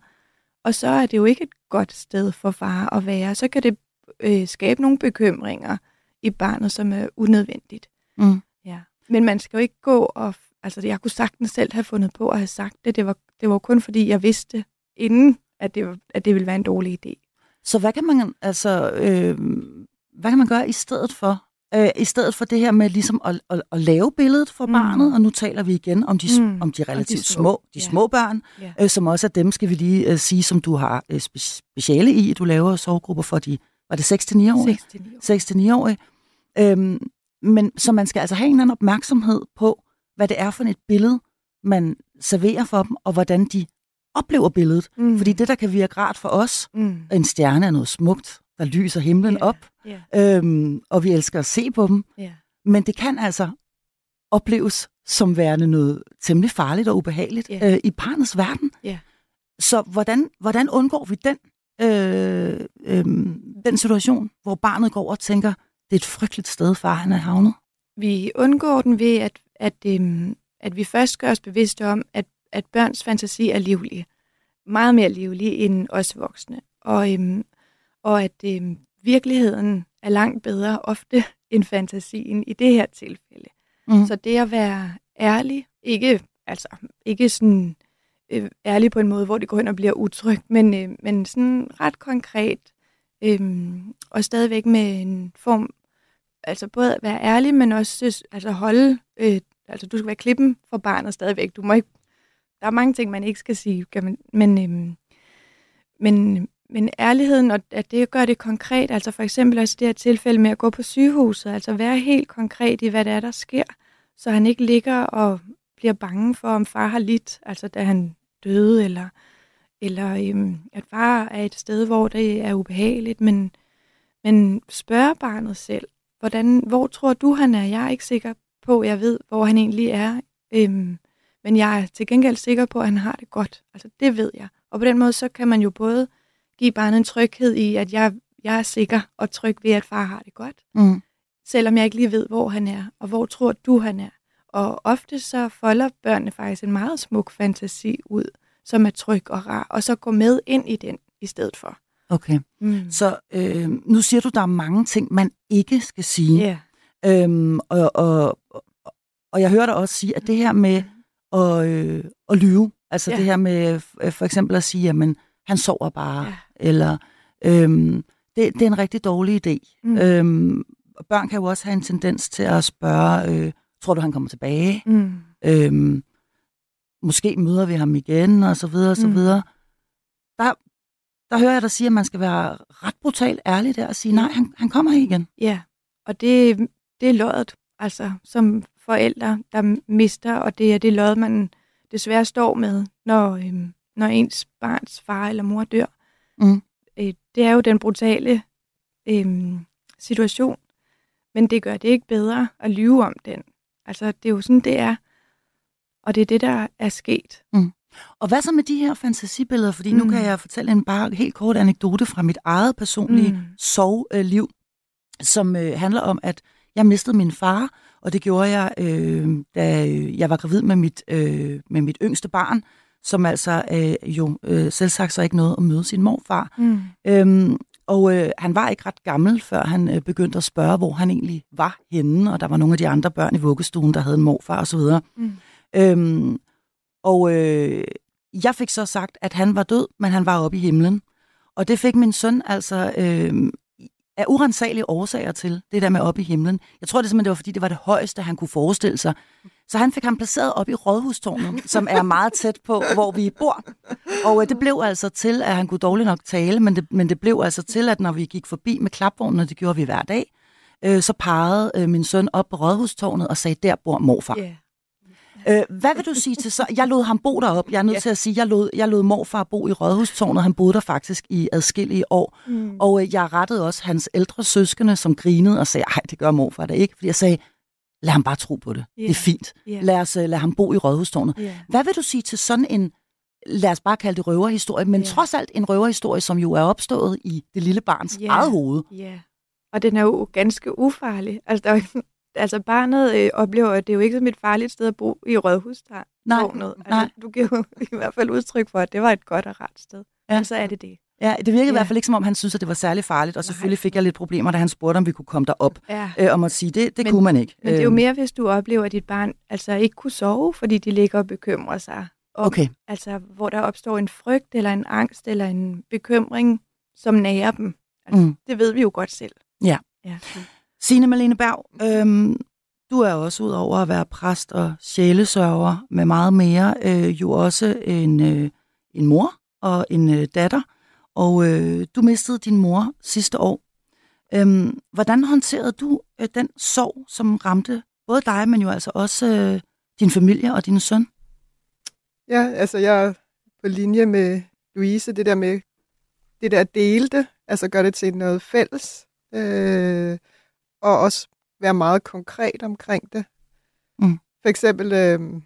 Og så er det jo ikke et godt sted for far at være. Så kan det øh, skabe nogle bekymringer i barnet, som er unødvendigt. Mm. Ja. Men man skal jo ikke gå og... Altså, jeg kunne sagtens selv have fundet på at have sagt det. Det var, det var kun fordi, jeg vidste inden, at det, var, at det ville være en dårlig idé. Så hvad kan man altså øh, hvad kan man gøre i stedet for? Øh, I stedet for det her med ligesom at, at, at lave billedet for mm. barnet, og nu taler vi igen om de, mm. om de relativt de små, små, de ja. små børn, ja. øh, som også er dem, skal vi lige øh, sige, som du har øh, speciale i. Du laver sovegrupper for de, var det 6-9-årige? 6-9-årige. Øhm, men så man skal altså have en eller anden opmærksomhed på, hvad det er for et billede, man serverer for dem, og hvordan de oplever billedet. Mm. Fordi det, der kan virke rart for os, mm. en stjerne er noget smukt, der lyser himlen yeah. op, yeah. Øhm, og vi elsker at se på dem. Yeah. Men det kan altså opleves som værende noget temmelig farligt og ubehageligt yeah. øh, i barnets verden. Yeah. Så hvordan, hvordan undgår vi den, øh, øh, den situation, hvor barnet går og tænker, det er et frygteligt sted, far han er havnet? Vi undgår den ved, at, at, øh, at vi først gør os bevidste om, at, at børns fantasi er livlig. Meget mere livlig end os voksne. Og, øh, og at øh, virkeligheden er langt bedre ofte end fantasien i det her tilfælde. Mm. Så det at være ærlig, ikke, altså, ikke sådan øh, ærlig på en måde, hvor det går hen og bliver utrygt, men, øh, men sådan ret konkret, øh, og stadigvæk med en form, altså både at være ærlig, men også altså holde, øh, altså du skal være klippen for barnet stadigvæk. Du må ikke, der er mange ting, man ikke skal sige, kan man, men, øhm, men, men ærligheden, og at det gør det konkret, altså for eksempel også det her tilfælde med at gå på sygehuset, altså være helt konkret i, hvad det er, der sker, så han ikke ligger og bliver bange for, om far har lidt, altså da han døde, eller, eller øhm, at far er et sted, hvor det er ubehageligt, men, men spørg barnet selv, hvordan, hvor tror du, han er? Jeg er ikke sikker på, jeg ved, hvor han egentlig er, øhm, men jeg er til gengæld sikker på, at han har det godt. Altså det ved jeg. Og på den måde, så kan man jo både give barnet en tryghed i, at jeg, jeg er sikker og tryg ved, at far har det godt. Mm. Selvom jeg ikke lige ved, hvor han er, og hvor tror du, han er. Og ofte så folder børnene faktisk en meget smuk fantasi ud, som er tryg og rar, og så går med ind i den i stedet for. Okay, mm. så øh, nu siger du, der er mange ting, man ikke skal sige. Yeah. Øhm, og, og, og jeg hører dig også sige, at det her med at, øh, at lyve, altså yeah. det her med øh, for eksempel at sige, jamen, han sover bare, yeah eller øhm, det, det er en rigtig dårlig idé. Mm. Øhm, børn kan jo også have en tendens til at spørge, øh, tror du, han kommer tilbage? Mm. Øhm, måske møder vi ham igen, og så videre, og så mm. videre. Der, der hører jeg dig sige, at man skal være ret brutalt ærlig der og sige, nej, han, han kommer igen. Ja, og det, det er løjet, altså som forældre, der mister, og det er det løjet, man desværre står med, når, øhm, når ens barns far eller mor dør. Mm. Øh, det er jo den brutale øh, situation, men det gør det ikke bedre at lyve om den. Altså, det er jo sådan, det er. Og det er det, der er sket. Mm. Og hvad så med de her fantasibilleder? Fordi mm. nu kan jeg fortælle en bare helt kort anekdote fra mit eget personlige mm. sovliv, som øh, handler om, at jeg mistede min far, og det gjorde jeg, øh, da jeg var gravid med mit, øh, med mit yngste barn som altså øh, jo øh, selvsagt så ikke noget at møde sin morfar. Mm. Øhm, og øh, han var ikke ret gammel, før han øh, begyndte at spørge, hvor han egentlig var henne, og der var nogle af de andre børn i vuggestuen, der havde en morfar osv. Mm. Øhm, og øh, jeg fik så sagt, at han var død, men han var oppe i himlen. Og det fik min søn altså øh, af urensagelige årsager til, det der med op i himlen. Jeg tror det simpelthen, det var fordi, det var det højeste, han kunne forestille sig. Så han fik ham placeret op i Rådhustårnet, som er meget tæt på, hvor vi bor. Og øh, det blev altså til, at han kunne dårligt nok tale, men det, men det blev altså til, at når vi gik forbi med klapvognen, og det gjorde vi hver dag, øh, så pegede øh, min søn op på Rådhustårnet og sagde, der bor morfar. Yeah. Øh, hvad vil du sige til så? Jeg lod ham bo derop. Jeg er nødt yeah. til at sige, jeg lod, jeg lod morfar bo i Rådhustårnet. Han boede der faktisk i adskillige år. Mm. Og øh, jeg rettede også hans ældre søskende, som grinede og sagde, nej, det gør morfar da ikke. Fordi jeg sagde, lad ham bare tro på det. Yeah. Det er fint. Yeah. Lad os uh, lad ham bo i Rådhustårnet. Yeah. Hvad vil du sige til sådan en, lad os bare kalde det røverhistorie, men yeah. trods alt en røverhistorie, som jo er opstået i det lille barns yeah. eget hoved? Ja, og den er jo ganske ufarlig. Altså, der er jo altså barnet øh, oplever, at det er jo ikke som et farligt sted at bo i Rådhustårnet. Nej, altså, nej. Du giver jo i hvert fald udtryk for, at det var et godt og rart sted. Ja. Men så er det det. Ja, det virkede ja. i hvert fald ikke, som om han synes, at det var særlig farligt, og selvfølgelig fik jeg lidt problemer, da han spurgte, om vi kunne komme derop, ja. øh, om at sige, det, det men, kunne man ikke. Men det er jo øhm. mere, hvis du oplever, at dit barn altså ikke kunne sove, fordi de ligger og bekymrer sig. Og, okay. Altså, hvor der opstår en frygt, eller en angst, eller en bekymring, som nærer dem. Altså, mm. Det ved vi jo godt selv. Ja. ja. Signe Malene Berg, øhm, du er også ud over at være præst og sjælesørger med meget mere, øh, jo også en, øh, en mor og en øh, datter. Og øh, du mistede din mor sidste år. Øhm, hvordan håndterede du øh, den sorg, som ramte både dig, men jo altså også øh, din familie og din søn? Ja, altså jeg er på linje med Louise, det der med det der delte, altså gør det til noget fælles, øh, og også være meget konkret omkring det. Mm. For eksempel øh,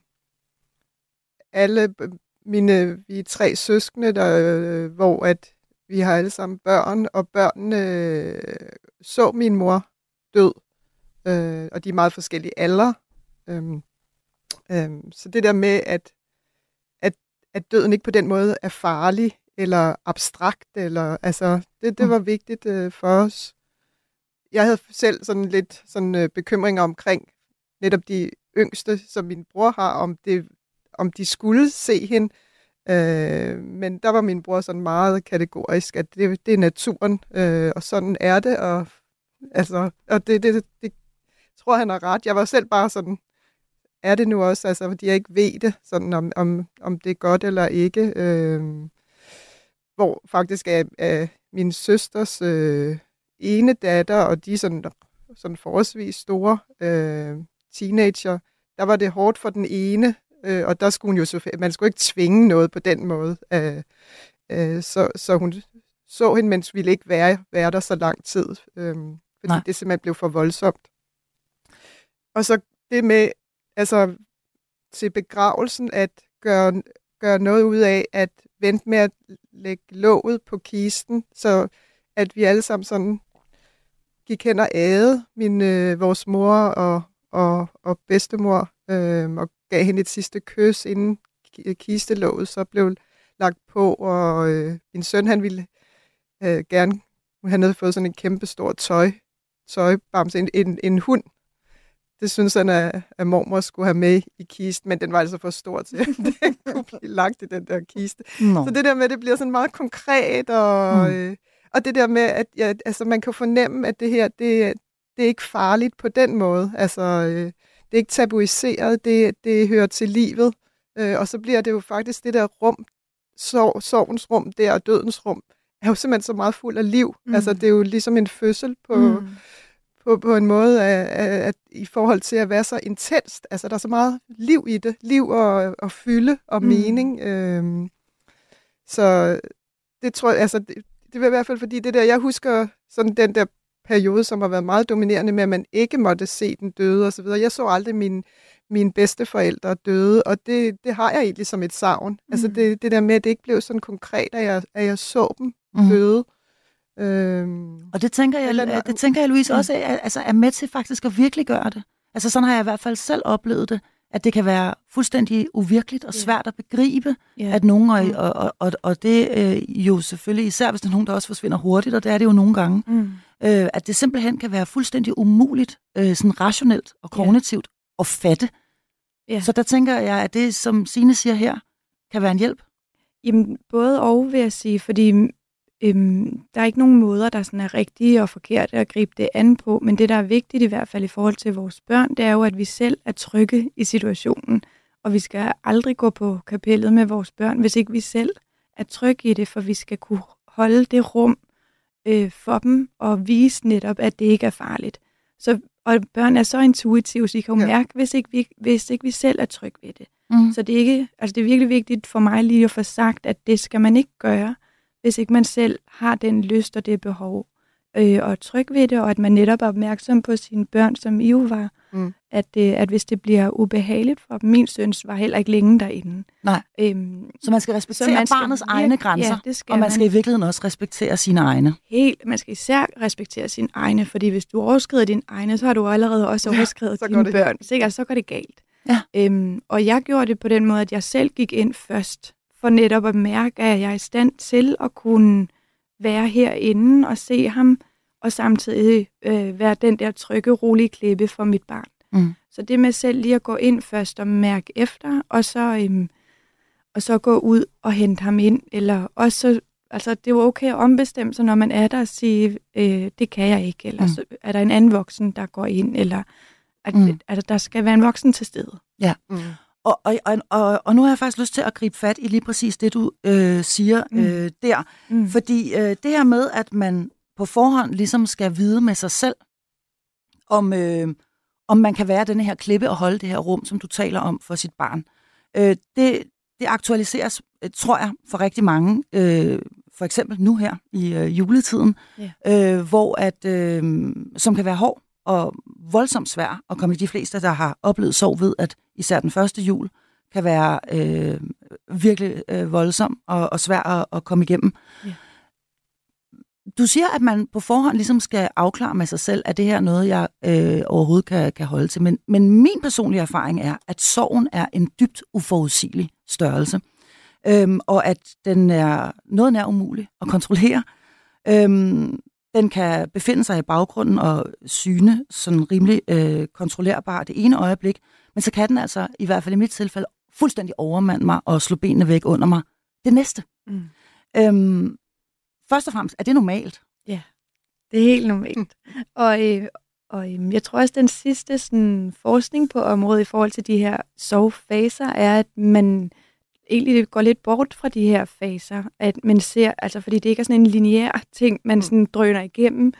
alle mine, vi er tre søskende, der, øh, hvor at vi har alle sammen børn, og børnene øh, så min mor død, øh, og de er meget forskellige aldre. Øh, øh, så det der med, at, at, at døden ikke på den måde er farlig, eller abstrakt, eller altså, det, det mm. var vigtigt øh, for os. Jeg havde selv sådan lidt sådan, øh, bekymringer omkring netop de yngste, som min bror har, om, det, om de skulle se hende. Øh, men der var min bror sådan meget kategorisk, at det, det er naturen, øh, og sådan er det, og, altså, og det, det, det, det tror han har ret. Jeg var selv bare sådan, er det nu også, altså, fordi jeg ikke ved det, sådan om, om, om det er godt eller ikke. Øh, hvor faktisk er, er min søsters øh, ene datter, og de er sådan, sådan forholdsvis store øh, teenager, der var det hårdt for den ene, øh, og der skulle hun jo man skulle ikke tvinge noget på den måde. Øh, øh, så, så hun så hende, mens ville ikke være, være der så lang tid, øh, fordi Nej. det simpelthen blev for voldsomt. Og så det med, altså til begravelsen, at gøre, gøre noget ud af, at vente med at lægge låget på kisten, så at vi alle sammen sådan gik hen og æde min, øh, vores mor og, og, og bedstemor, øh, og gav hende et sidste kys, inden kistelåget så blev lagt på, og øh, min søn, han ville øh, gerne, han havde fået sådan en kæmpe stor tøj, tøjbamse, en, en, en hund, det synes han, at, at mormor skulle have med i kisten, men den var altså for stor til, at den kunne blive lagt i den der kiste. No. Så det der med, at det bliver sådan meget konkret, og, mm. øh, og det der med, at ja, altså, man kan fornemme, at det her, det, det er ikke farligt på den måde. Altså, øh, det er ikke tabuiseret, det, det hører til livet. Øh, og så bliver det jo faktisk det der rum, sov, sovens rum der, og dødens rum, er jo simpelthen så meget fuld af liv. Mm. Altså, det er jo ligesom en fødsel på... Mm på, på en måde at, at, at, i forhold til at være så intenst. Altså, der er så meget liv i det. Liv og, og fylde og mm. mening. Øhm, så det tror jeg, altså, det, det var i hvert fald fordi det der, jeg husker sådan den der periode, som har været meget dominerende med, at man ikke måtte se den døde osv. Jeg så aldrig mine, mine forældre døde, og det, det har jeg egentlig som et savn. Altså, mm. Altså det, det der med, at det ikke blev sådan konkret, at jeg, at jeg så dem mm. døde. Øhm, og det tænker jeg, eller, det tænker jeg Louise, også er, altså, er med til faktisk at virkelig gøre det. Altså sådan har jeg i hvert fald selv oplevet det, at det kan være fuldstændig uvirkeligt og svært at begribe, yeah. at nogen, og, mm. og, og, og, og det øh, jo selvfølgelig, især hvis der er nogen, der også forsvinder hurtigt, og det er det jo nogle gange, mm. øh, at det simpelthen kan være fuldstændig umuligt, øh, sådan rationelt og kognitivt, yeah. at fatte. Yeah. Så der tænker jeg, at det, som Sine siger her, kan være en hjælp. Jamen, både og vil jeg sige, fordi Øhm, der er ikke nogen måder, der sådan er rigtige og forkerte at gribe det an på, men det, der er vigtigt i hvert fald i forhold til vores børn, det er jo, at vi selv er trygge i situationen, og vi skal aldrig gå på kapellet med vores børn, hvis ikke vi selv er trygge i det, for vi skal kunne holde det rum øh, for dem og vise netop, at det ikke er farligt. Så, og børn er så intuitive, så de kan jo ja. mærke, hvis ikke, vi, hvis ikke vi selv er trygge ved det. Mm. Så det er, ikke, altså det er virkelig vigtigt for mig lige at få sagt, at det skal man ikke gøre hvis ikke man selv har den lyst og det behov, øh, og tryg ved det, og at man netop er opmærksom på sine børn, som I jo var, mm. at, øh, at hvis det bliver ubehageligt for dem, min søns var heller ikke længe derinde. Nej, øhm, så man skal respektere man skal barnets virke, egne grænser, ja, det skal og man, man skal i virkeligheden også respektere sine egne. Helt, man skal især respektere sine egne, fordi hvis du overskrider dine egne, så har du allerede også overskrevet ja, dine børn. Sikkert, så går det galt. Ja. Øhm, og jeg gjorde det på den måde, at jeg selv gik ind først for netop at mærke, at jeg er i stand til at kunne være herinde og se ham, og samtidig øh, være den der trygge, rolige klippe for mit barn. Mm. Så det med selv lige at gå ind først og mærke efter, og så, øhm, og så gå ud og hente ham ind, eller også Altså, det er jo okay at ombestemme sig, når man er der og sige, øh, det kan jeg ikke, eller mm. så er der en anden voksen, der går ind, eller at, mm. at der skal være en voksen til stede. Ja, mm. Og, og, og, og, og nu har jeg faktisk lyst til at gribe fat i lige præcis det, du øh, siger mm. øh, der. Mm. Fordi øh, det her med, at man på forhånd ligesom skal vide med sig selv, om, øh, om man kan være denne her klippe og holde det her rum, som du taler om for sit barn. Øh, det, det aktualiseres, øh, tror jeg, for rigtig mange, øh, for eksempel nu her i øh, juletiden, yeah. øh, hvor at, øh, som kan være hård og voldsomt svær at komme i de fleste, der har oplevet sorg ved, at især den første jul kan være øh, virkelig øh, voldsom og, og svær at, at komme igennem. Yeah. Du siger, at man på forhånd ligesom skal afklare med sig selv, at det her er noget, jeg øh, overhovedet kan, kan holde til. Men, men min personlige erfaring er, at sorgen er en dybt uforudsigelig størrelse øhm, og at den er noget nær umulig at kontrollere. Øhm, den kan befinde sig i baggrunden og syne sådan rimelig øh, kontrollerbar det ene øjeblik, men så kan den altså, i hvert fald i mit tilfælde, fuldstændig overmande mig og slå benene væk under mig det næste. Mm. Øhm, først og fremmest, er det normalt? Ja, det er helt normalt. og øh, og øh, jeg tror også, den sidste sådan, forskning på området i forhold til de her sovefaser, er, at man egentlig går lidt bort fra de her faser, at man ser, altså fordi det ikke er sådan en lineær ting, man mm. sådan drøner igennem,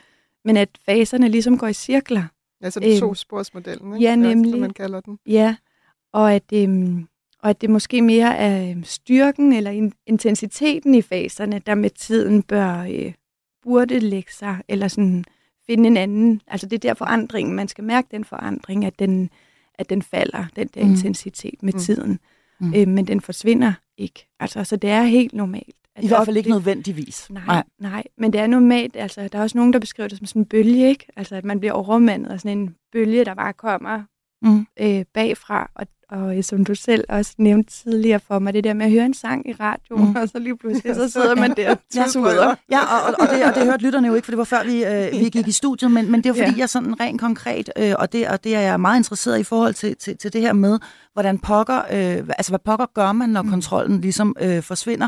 men at faserne ligesom går i cirkler. Altså den to sporsmodellen, ikke? Ja, nemlig. Som man kalder den. Ja, og at, øhm, og at det måske mere er øhm, styrken eller in, intensiteten i faserne, der med tiden bør øh, burde lægge sig, eller sådan finde en anden, altså det er der forandringen, man skal mærke den forandring, at den, at den falder, den der mm. intensitet med mm. tiden mm. øh, men den forsvinder ikke. Altså, så det er helt normalt. I hvert fald ikke nødvendigvis. Nej, nej, nej, men det er normalt. Altså, der er også nogen, der beskriver det som sådan en bølge, ikke? Altså, at man bliver overmandet af sådan en bølge, der bare kommer mm. øh, bagfra. Og, og øh, som du selv også nævnte tidligere for mig, det der med at høre en sang i radioen, mm. og så lige pludselig, så sidder man der tuder. Ja, og, og, det, og det hørte lytterne jo ikke, for det var før vi, øh, vi gik i studiet, men, men det er jo fordi, ja. jeg sådan rent konkret, øh, og, det, og det er jeg meget interesseret i forhold til, til, til det her med, hvordan pokker, øh, altså hvad pokker gør man, når mm. kontrollen ligesom øh, forsvinder,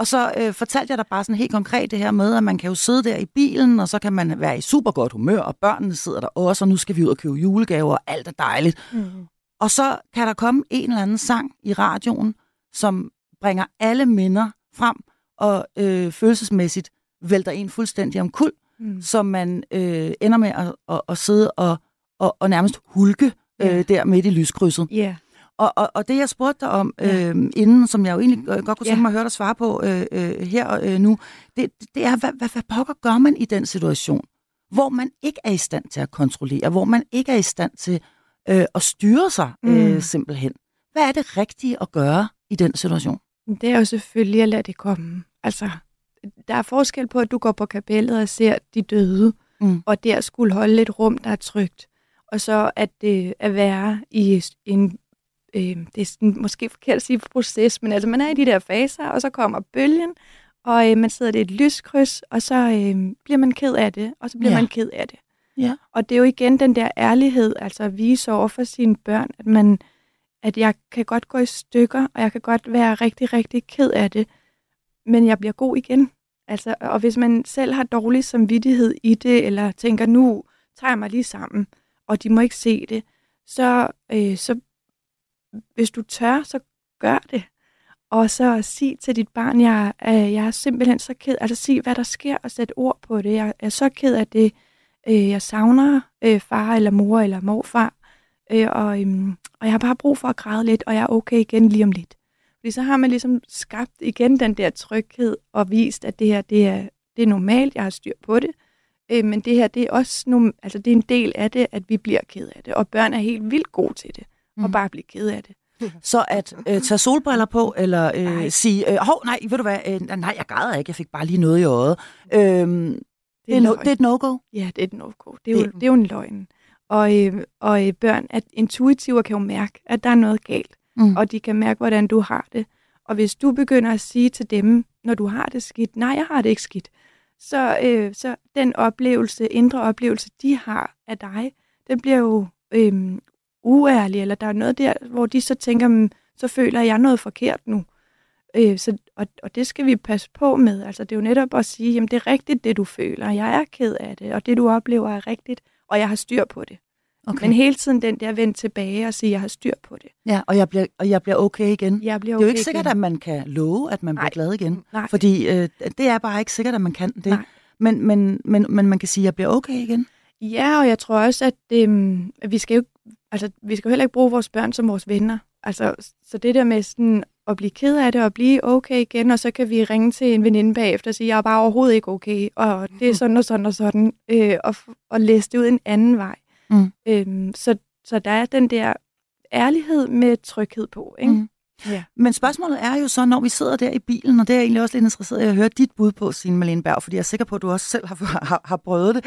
og så øh, fortalte jeg dig bare sådan helt konkret det her med, at man kan jo sidde der i bilen, og så kan man være i super godt humør, og børnene sidder der også, og nu skal vi ud og købe julegaver, og alt er dejligt. Mm. Og så kan der komme en eller anden sang i radioen, som bringer alle minder frem, og øh, følelsesmæssigt vælter en fuldstændig om kul, mm. så man øh, ender med at, at, at sidde og, og, og nærmest hulke øh, yeah. der midt i lyskrydset. Yeah. Og, og, og det, jeg spurgte dig om ja. øh, inden, som jeg jo egentlig godt kunne tænke mig at høre dig svare på øh, øh, her øh, nu, det, det er, hvad, hvad, hvad pokker gør man i den situation, hvor man ikke er i stand til at kontrollere, hvor man ikke er i stand til øh, at styre sig øh, mm. simpelthen. Hvad er det rigtige at gøre i den situation? Det er jo selvfølgelig at lade det komme. Altså, der er forskel på, at du går på kapellet og ser de døde, mm. og der skulle holde et rum, der er trygt. Og så at det at være i en øh, det er sådan, måske forkert at sige proces, men altså man er i de der faser, og så kommer bølgen, og øh, man sidder i et lyskryds, og så øh, bliver man ked af det, og så bliver ja. man ked af det. Ja. Og det er jo igen den der ærlighed, altså at vise over for sine børn, at man at jeg kan godt gå i stykker, og jeg kan godt være rigtig, rigtig ked af det, men jeg bliver god igen. Altså, og hvis man selv har dårlig samvittighed i det, eller tænker, nu tager jeg mig lige sammen, og de må ikke se det, så, øh, så hvis du tør, så gør det. Og så sig til dit barn, jeg, øh, jeg er simpelthen så ked, altså sig, hvad der sker, og sæt ord på det. Jeg er så ked af det. Øh, jeg savner øh, far eller mor eller morfar, øh, og, øh, og jeg har bare brug for at græde lidt, og jeg er okay igen lige om lidt. Fordi så har man ligesom skabt igen den der tryghed og vist, at det her det er, det er normalt, jeg har styr på det. Øh, men det her det er også nogle, altså det er en del af det, at vi bliver ked af det, og børn er helt vildt gode til det mm. og bare blive ked af det. Så at øh, tage solbriller på, eller øh, sige, øh, hov, nej, ved du hvad, øh, nej, jeg græder ikke, jeg fik bare lige noget i øjet. Øh, det, er no, det er et no-go? Ja, det er et no-go. Det er, jo, det er jo en løgn. Og, øh, og øh, børn at intuitivt kan jo mærke, at der er noget galt. Mm. Og de kan mærke, hvordan du har det. Og hvis du begynder at sige til dem, når du har det skidt, nej, jeg har det ikke skidt, så, øh, så den oplevelse, indre oplevelse, de har af dig, den bliver jo øh, uærlig, eller der er noget der, hvor de så tænker, så føler jeg noget forkert nu. Øh, så, og, og det skal vi passe på med. Altså, det er jo netop at sige, jamen det er rigtigt, det du føler. Jeg er ked af det, og det du oplever er rigtigt, og jeg har styr på det. Okay. Men hele tiden den der vend tilbage og sige, jeg har styr på det. Ja, og jeg bliver, og jeg bliver okay igen. Jeg bliver okay det er jo ikke sikkert, igen. at man kan love, at man Nej. bliver glad igen. Nej. Fordi øh, det er bare ikke sikkert, at man kan det. Nej. Men, men, men, men man kan sige, at jeg bliver okay igen. Ja, og jeg tror også, at, øhm, vi skal jo altså, vi skal jo heller ikke bruge vores børn som vores venner. Altså, så det der med sådan at blive ked af det og blive okay igen, og så kan vi ringe til en veninde bagefter og sige, jeg er bare overhovedet ikke okay, og det er sådan og sådan og sådan, øh, og, og læse det ud en anden vej. Mm. Øhm, så, så der er den der ærlighed med tryghed på. Ikke? Mm. Ja. Men spørgsmålet er jo så, når vi sidder der i bilen, og det er jeg egentlig også lidt interesseret i at høre dit bud på, Signe Malene Berg, fordi jeg er sikker på, at du også selv har, har, har prøvet det.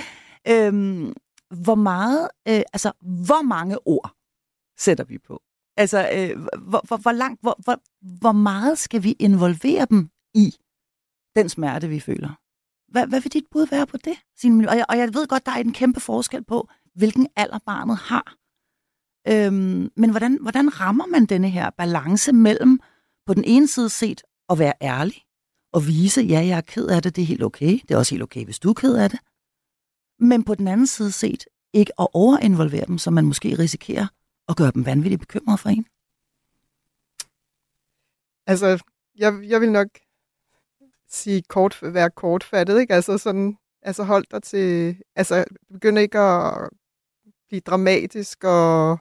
Øhm, hvor meget, øh, altså, hvor mange ord sætter vi på? Altså, øh, hvor, hvor, hvor langt, hvor, hvor, hvor meget skal vi involvere dem i den smerte, vi føler? Hvad, hvad vil dit bud være på det, Signe Og jeg, og jeg ved godt, der er en kæmpe forskel på, hvilken alder barnet har. Øhm, men hvordan, hvordan rammer man denne her balance mellem på den ene side set at være ærlig og vise, ja, jeg er ked af det, det er helt okay. Det er også helt okay, hvis du er ked af det. Men på den anden side set ikke at overinvolvere dem, så man måske risikerer at gøre dem vanvittigt bekymrede for en. Altså, jeg, jeg vil nok sige kort, være kortfattet, ikke? Altså sådan, altså hold dig til, altså begynd ikke at blive dramatisk og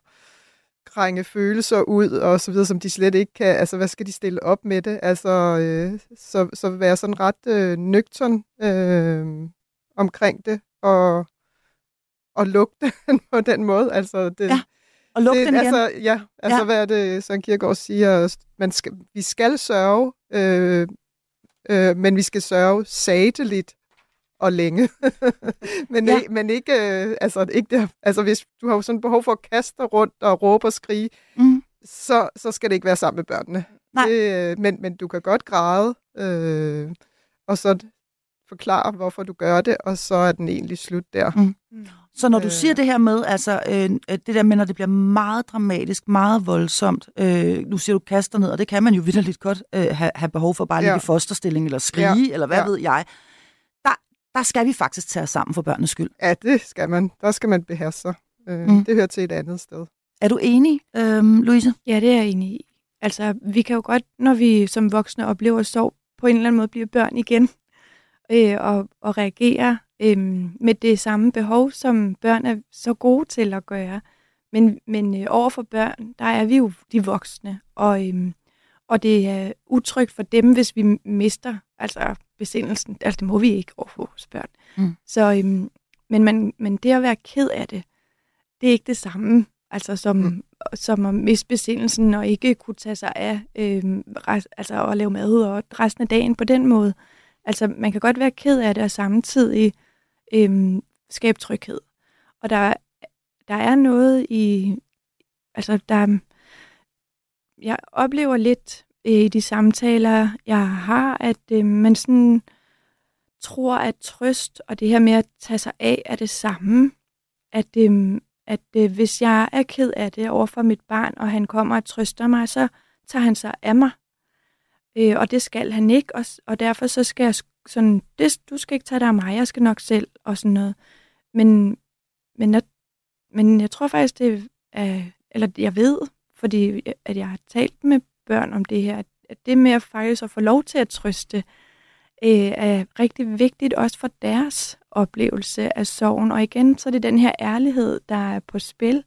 krænge følelser ud og så videre, som de slet ikke kan, altså hvad skal de stille op med det? Altså, øh, så, så være sådan ret øh, nøgtern øh, omkring det og, og lugte på den måde. Altså, det, Ja, Og luk det, den igen. altså, ja, altså Ja. hvad er det, Søren Kierkegaard siger? Man skal, vi skal sørge, øh, øh, men vi skal sørge satellit og længe. men, Ja. men ikke, øh, altså, ikke det, altså hvis du har jo sådan behov for at kaste dig rundt og råbe og skrige, Mm. så, så skal det ikke være sammen med børnene. Nej. Det, øh, men, men du kan godt græde, øh, og så forklare, hvorfor du gør det, og så er den egentlig slut der. Mm. Så når du Øh. siger det her med, altså øh, det der med, når det bliver meget dramatisk, meget voldsomt, øh, nu siger du kaster ned, og det kan man jo vidderligt godt øh, have, have behov for bare Ja. i fosterstilling, eller skrige, Ja. eller hvad Ja. ved jeg. Der, der skal vi faktisk tage os sammen for børnenes skyld. Ja, det skal man. Der skal man beherske sig. Øh, Mm. Det hører til et andet sted. Er du enig, øh, Louise? Ja, det er jeg enig i. Altså, vi kan jo godt, når vi som voksne oplever sorg, på en eller anden måde blive børn igen, øh, og, og reagere øh, med det samme behov, som børn er så gode til at gøre. Men, men øh, over for børn, der er vi jo de voksne, og, øh, og det er utrygt for dem, hvis vi mister altså besindelsen. Altså, det må vi ikke over for vores børn. Mm. Så, øh, men, man, men det at være ked af det, det er ikke det samme, altså som, mm. som at miste besindelsen og ikke kunne tage sig af øh, rest, altså at lave mad og resten af dagen på den måde. Altså man kan godt være ked af det og samtidig øhm, skabe tryghed. Og der, der er noget i, altså der, jeg oplever lidt øh, i de samtaler, jeg har, at øh, man sådan tror, at trøst og det her med at tage sig af er det samme. At, øh, at øh, hvis jeg er ked af det over for mit barn, og han kommer og trøster mig, så tager han sig af mig. Øh, og det skal han ikke, og, og derfor så skal jeg sådan, det, du skal ikke tage dig af mig, jeg skal nok selv, og sådan noget. Men, men, jeg, men jeg tror faktisk, det er, eller jeg ved, fordi at jeg har talt med børn om det her, at, at det med at faktisk at få lov til at trøste, øh, er rigtig vigtigt også for deres oplevelse af sorgen. Og igen, så er det den her ærlighed, der er på spil,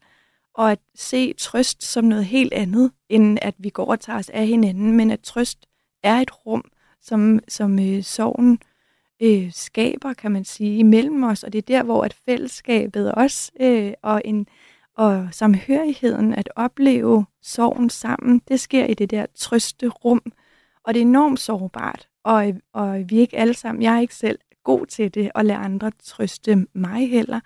og at se trøst som noget helt andet, end at vi går og tager os af hinanden, men at trøst er et rum, som, som øh, sorgen øh, skaber, kan man sige, imellem os, og det er der, hvor at fællesskabet også, øh, og, en, og samhørigheden, at opleve sorgen sammen, det sker i det der trøste rum, og det er enormt sårbart, og, og vi er ikke alle sammen, jeg er ikke selv god til det, at lade andre trøste mig heller,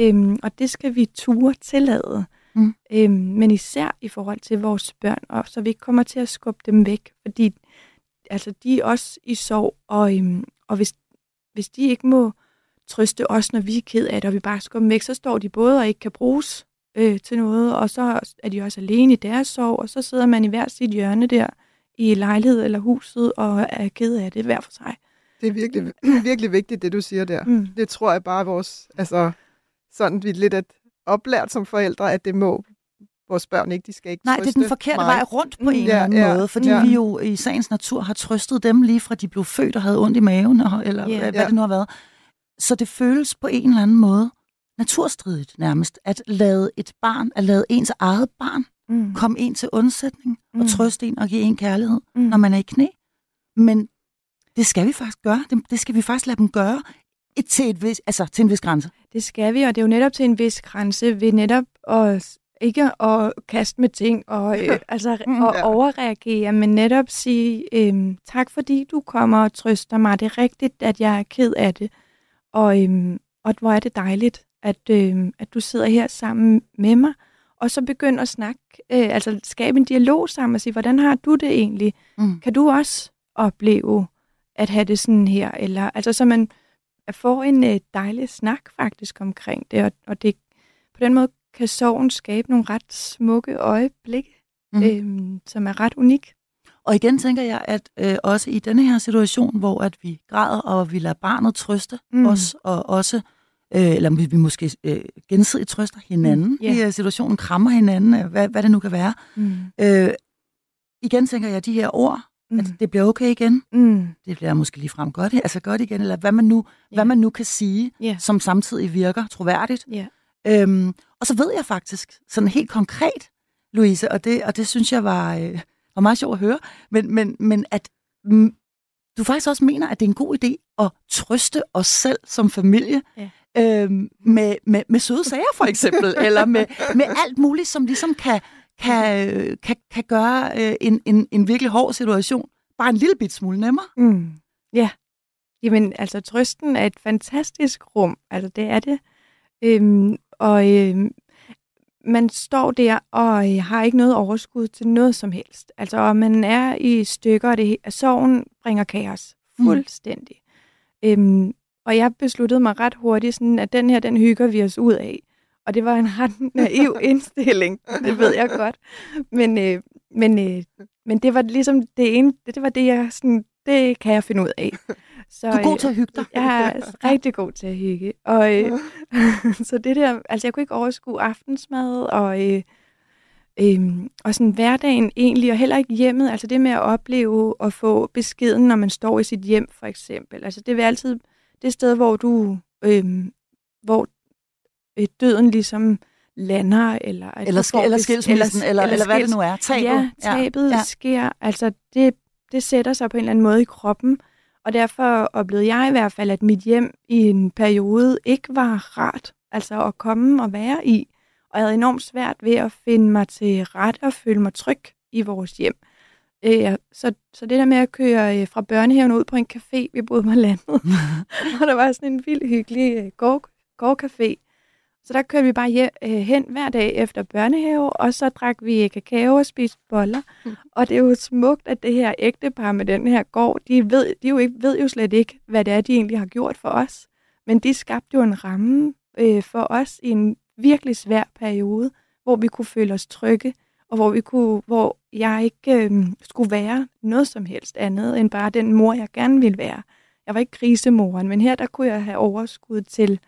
øhm, og det skal vi ture tillade, Mm. øhm, men især i forhold til vores børn, og så vi ikke kommer til at skubbe dem væk, fordi altså, de er også i sorg, og, øhm, og hvis, hvis de ikke må trøste os, når vi er ked af det, og vi bare skal væk, så står de både og ikke kan bruges øh, til noget, og så er de også alene i deres sorg, og så sidder man i hver sit hjørne der i lejlighed eller huset og er ked af det hver for sig. Det er virkelig, virkelig vigtigt, det du siger der. Mm. Det tror jeg bare vores, altså sådan vi er lidt at oplært som forældre, at det må vores børn ikke, de skal ikke Nej, det er den forkerte mig. vej rundt på en ja, eller anden ja, måde, fordi ja. vi jo i sagens natur har trøstet dem lige fra de blev født og havde ondt i maven, eller yeah. hvad, hvad det nu har været. Så det føles på en eller anden måde naturstridigt nærmest, at lade et barn, at lade ens eget barn mm. komme ind til undsætning mm. og trøste en og give en kærlighed, mm. når man er i knæ. Men det skal vi faktisk gøre. Det, det skal vi faktisk lade dem gøre et, til, et vis, altså, til en vis grænse. Det skal vi, og det er jo netop til en vis grænse ved netop at ikke at kaste med ting og, øh, altså, mm, og ja. overreagere, men netop sige, øh, tak fordi du kommer og trøster mig. Det er rigtigt, at jeg er ked af det. Og, øh, og hvor er det dejligt, at, øh, at du sidder her sammen med mig. Og så begynd at snakke, øh, altså skabe en dialog sammen og sige, hvordan har du det egentlig? Mm. Kan du også opleve at have det sådan her? Eller, altså så man får en øh, dejlig snak faktisk omkring det, og, og det på den måde kan sorgen skabe nogle ret smukke øjeblikke, mm. øhm, som er ret unik. Og igen tænker jeg, at øh, også i denne her situation, hvor at vi græder, og vi lader barnet trøste mm. os, og også, øh, eller vi, vi måske øh, gensidigt trøster hinanden mm. yeah. i uh, situationen, krammer hinanden, øh, hvad, hvad det nu kan være. Mm. Øh, igen tænker jeg, de her ord, mm. at det bliver okay igen, mm. det bliver måske lige frem godt, altså godt igen, eller hvad man nu, yeah. hvad man nu kan sige, yeah. som samtidig virker troværdigt. Yeah. Øhm, og så ved jeg faktisk, sådan helt konkret, Louise, og det, og det synes jeg var, øh, var meget sjovt at høre, men, men, men at mm, du faktisk også mener, at det er en god idé at trøste os selv som familie, ja. øhm, med, med, med søde sager for eksempel, eller med, med alt muligt, som ligesom kan, kan, kan, kan gøre øh, en, en, en virkelig hård situation bare en lille bit smule nemmere. Mm. Ja. Jamen, altså trøsten er et fantastisk rum. Altså, det er det. Øhm, og øh, man står der og øh, har ikke noget overskud til noget som helst. Altså, og man er i stykker, og det, sorgen bringer kaos mm. fuldstændig. Mm. Øhm, og jeg besluttede mig ret hurtigt, sådan, at den her, den hygger vi os ud af. Og det var en ret naiv indstilling, det ved jeg godt. Men, øh, men, øh, men det var ligesom det ene, det, det var det, jeg sådan, det kan jeg finde ud af. Så, du er god til at hygge dig. Jeg er rigtig god til at hygge. Og, øh, så det der, altså jeg kunne ikke overskue aftensmad og, øh, øh, og sådan hverdagen egentlig, og heller ikke hjemmet. Altså det med at opleve og få beskeden, når man står i sit hjem for eksempel. Altså det vil altid det sted, hvor du, øh, hvor øh, døden ligesom lander, eller... Eller, sk- eller skilsmissen, eller, eller, eller, eller hvad det nu er. Tabet. Ja, tabet ja. sker. Altså det, det sætter sig på en eller anden måde i kroppen, og derfor oplevede jeg i hvert fald, at mit hjem i en periode ikke var rart altså at komme og være i. Og jeg havde enormt svært ved at finde mig til ret og føle mig tryg i vores hjem. Øh, så, så det der med at køre øh, fra børnehaven ud på en café, vi boede på landet, og der var sådan en vild hyggelig øh, gård, gårdcafé, så der kørte vi bare hjem, øh, hen hver dag efter børnehave, og så drak vi kakao og spiste boller. Mm. Og det er jo smukt, at det her ægtepar med den her gård, de, ved, de jo ikke, ved jo slet ikke, hvad det er, de egentlig har gjort for os. Men de skabte jo en ramme øh, for os i en virkelig svær periode, hvor vi kunne føle os trygge, og hvor, vi kunne, hvor jeg ikke øh, skulle være noget som helst andet, end bare den mor, jeg gerne ville være. Jeg var ikke krisemoren, men her der kunne jeg have overskud til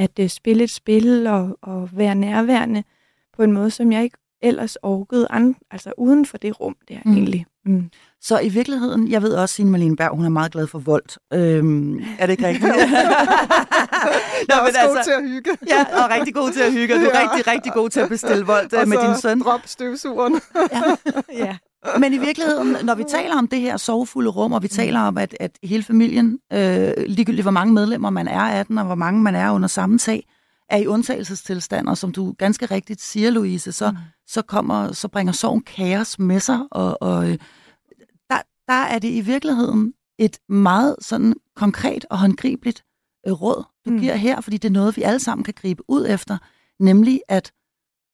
at øh, spille et spil og, og være nærværende på en måde, som jeg ikke ellers orkede, an, altså uden for det rum der mm. egentlig. Mm. Så i virkeligheden, jeg ved også, at Signe Malene Berg, hun er meget glad for vold. Øhm, er det ikke rigtigt? Nå, jeg er også altså, god til at hygge. ja, og rigtig god til at hygge. Du er ja. rigtig, rigtig god til at bestille vold og øh, med din søn. drop støvsugeren. ja. ja. Men i virkeligheden, når vi taler om det her sorgfulde rum, og vi taler om, at, at hele familien, øh, ligegyldigt hvor mange medlemmer man er af den, og hvor mange man er under samme tag, er i undtagelsestilstand, og som du ganske rigtigt siger, Louise, så, mm. så, kommer, så bringer sorgen kaos med sig, og, og øh, der, der er det i virkeligheden et meget sådan konkret og håndgribeligt øh, råd, du mm. giver her, fordi det er noget, vi alle sammen kan gribe ud efter, nemlig at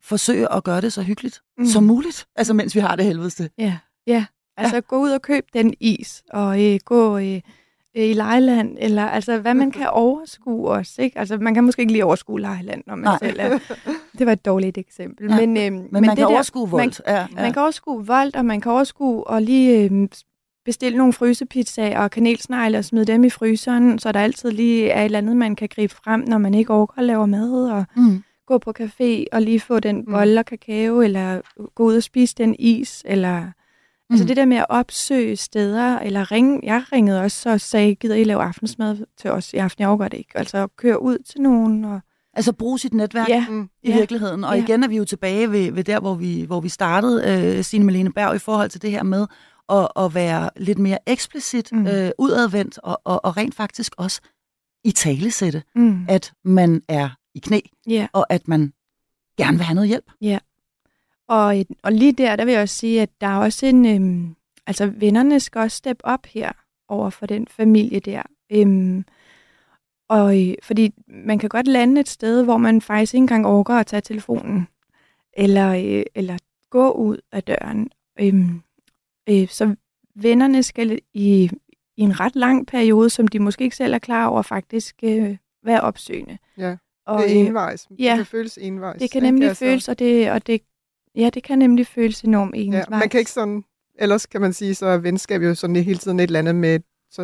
forsøge at gøre det så hyggeligt mm. som muligt, altså mens vi har det helvedeste. Ja, ja. Altså ja. gå ud og køb den is, og øh, gå øh, øh, i Lejland, eller altså, hvad man kan overskue også, ikke? Altså, man kan måske ikke lige overskue Lejland, når man Nej. selv er... Det var et dårligt eksempel. Ja. Men, øhm, men, men man det kan der, overskue vold. Man, ja, ja. man kan overskue vold, og man kan overskue og lige øhm, bestille nogle frysepizzaer og kanelsnegle og smide dem i fryseren, så der altid lige er et eller andet, man kan gribe frem, når man ikke overgår at lave mad, og mm. Gå på café og lige få den mm. bolle og kakao, eller gå ud og spise den is, eller... Altså mm. Altså det der med at opsøge steder, eller ringe, jeg ringede også og sagde, gider I lave aftensmad til os i aften? Jeg overgår det ikke. Altså køre ud til nogen. Og... Altså bruge sit netværk ja. i ja. virkeligheden. Og ja. igen er vi jo tilbage ved, ved der, hvor vi, hvor vi startede, øh, Signe Malene Berg, i forhold til det her med at, at være lidt mere eksplicit mm. øh, udadvendt, og, og, og rent faktisk også i talesætte, mm. at man er i knæ, yeah. og at man gerne vil have noget hjælp. Ja. Yeah. Og, og lige der, der vil jeg også sige, at der er også en... Øhm, altså, vennerne skal også steppe op her over for den familie der. Øhm, og fordi man kan godt lande et sted, hvor man faktisk ikke engang overgår at tage telefonen, eller, øh, eller gå ud af døren. Øhm, Øh, så vennerne skal i, i en ret lang periode, som de måske ikke selv er klar over, faktisk øh, være opsøgende. Ja, og, det er øh, envejs. Ja, det kan føles envejs. Det kan nemlig altså. føles, og det, og det, ja, det kan nemlig føles enormt envejs. Ja, man kan ikke sådan, ellers kan man sige, så er venskab jo sådan hele tiden et eller andet med, så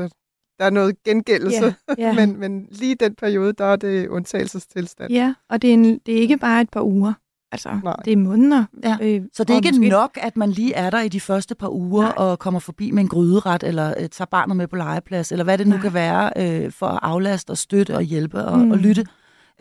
der er noget gengældelse, ja, ja. men, men lige den periode, der er det undtagelsestilstand. Ja, og det er, en, det er ikke bare et par uger. Altså, Nej. det er måneder. Ja. Øh, så det er ikke måske... nok, at man lige er der i de første par uger Nej. og kommer forbi med en gryderet, eller øh, tager barnet med på legeplads, eller hvad det nu Nej. kan være, øh, for at aflaste og støtte og hjælpe og, mm. og lytte.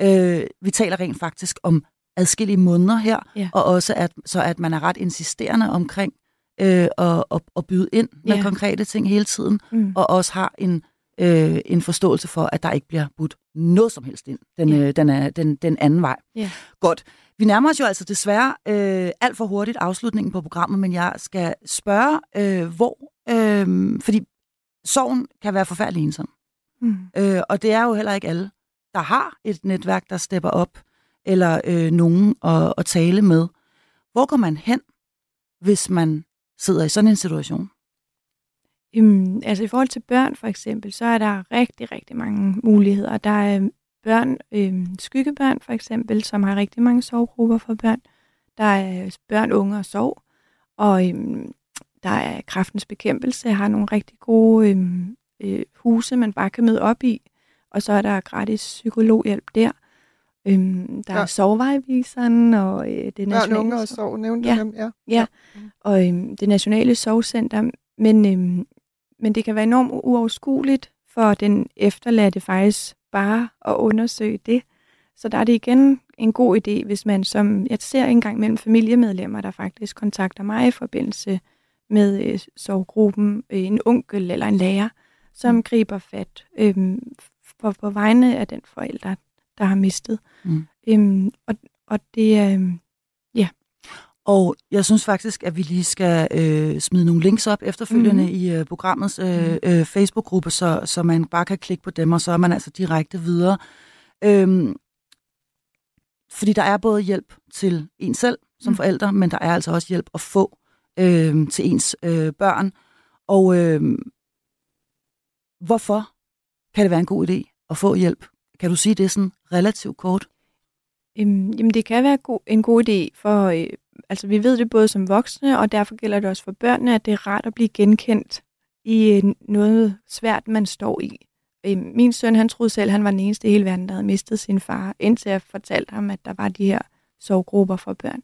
Øh, vi taler rent faktisk om adskillige måneder her, ja. og også at, så at man er ret insisterende omkring øh, at, at, at byde ind med ja. konkrete ting hele tiden, mm. og også har en, øh, en forståelse for, at der ikke bliver budt noget som helst ind den, ja. øh, den, er, den, den anden vej. Ja. Godt. Vi nærmer os jo altså desværre øh, alt for hurtigt afslutningen på programmet, men jeg skal spørge, øh, hvor... Øh, fordi sorgen kan være forfærdelig ensom. Mm. Øh, og det er jo heller ikke alle, der har et netværk, der stepper op, eller øh, nogen at, at tale med. Hvor går man hen, hvis man sidder i sådan en situation? Jamen, altså i forhold til børn for eksempel, så er der rigtig, rigtig mange muligheder. Der er øhm, børn, øh, skyggebørn for eksempel, som har rigtig mange sovegrupper for børn. Der er øh, børn, unge og sov. Og øh, der er kraftens bekæmpelse, har nogle rigtig gode øh, øh, huse, man bare kan møde op i. Og så er der gratis psykologhjælp der. Øhm, der ja. er sovevejviseren og øh, det nationale... Børn, unge og sov, nævnte ja. dem, ja. Ja, og øhm, det nationale sovcenter. Men, øhm, men det kan være enormt uoverskueligt for den efterladte faktisk bare at undersøge det. Så der er det igen en god idé, hvis man som, jeg ser engang mellem familiemedlemmer, der faktisk kontakter mig i forbindelse med øh, sovgruppen, øh, en onkel eller en lærer, som mm. griber fat øh, på, på vegne af den forælder, der har mistet. Mm. Øhm, og, og det er, øh, ja. Og jeg synes faktisk, at vi lige skal øh, smide nogle links op efterfølgende mm. i øh, programmets øh, mm. øh, Facebook-gruppe, så, så man bare kan klikke på dem, og så er man altså direkte videre. Øhm, fordi der er både hjælp til en selv som mm. forælder, men der er altså også hjælp at få øh, til ens øh, børn. Og øh, hvorfor kan det være en god idé at få hjælp? Kan du sige det sådan relativt kort? Øhm, jamen det kan være go- en god idé for øh, altså vi ved det både som voksne, og derfor gælder det også for børnene, at det er rart at blive genkendt i øh, noget svært, man står i. Øh, min søn, han troede selv, han var den eneste i hele verden, der havde mistet sin far, indtil jeg fortalte ham, at der var de her sovgrupper for børn.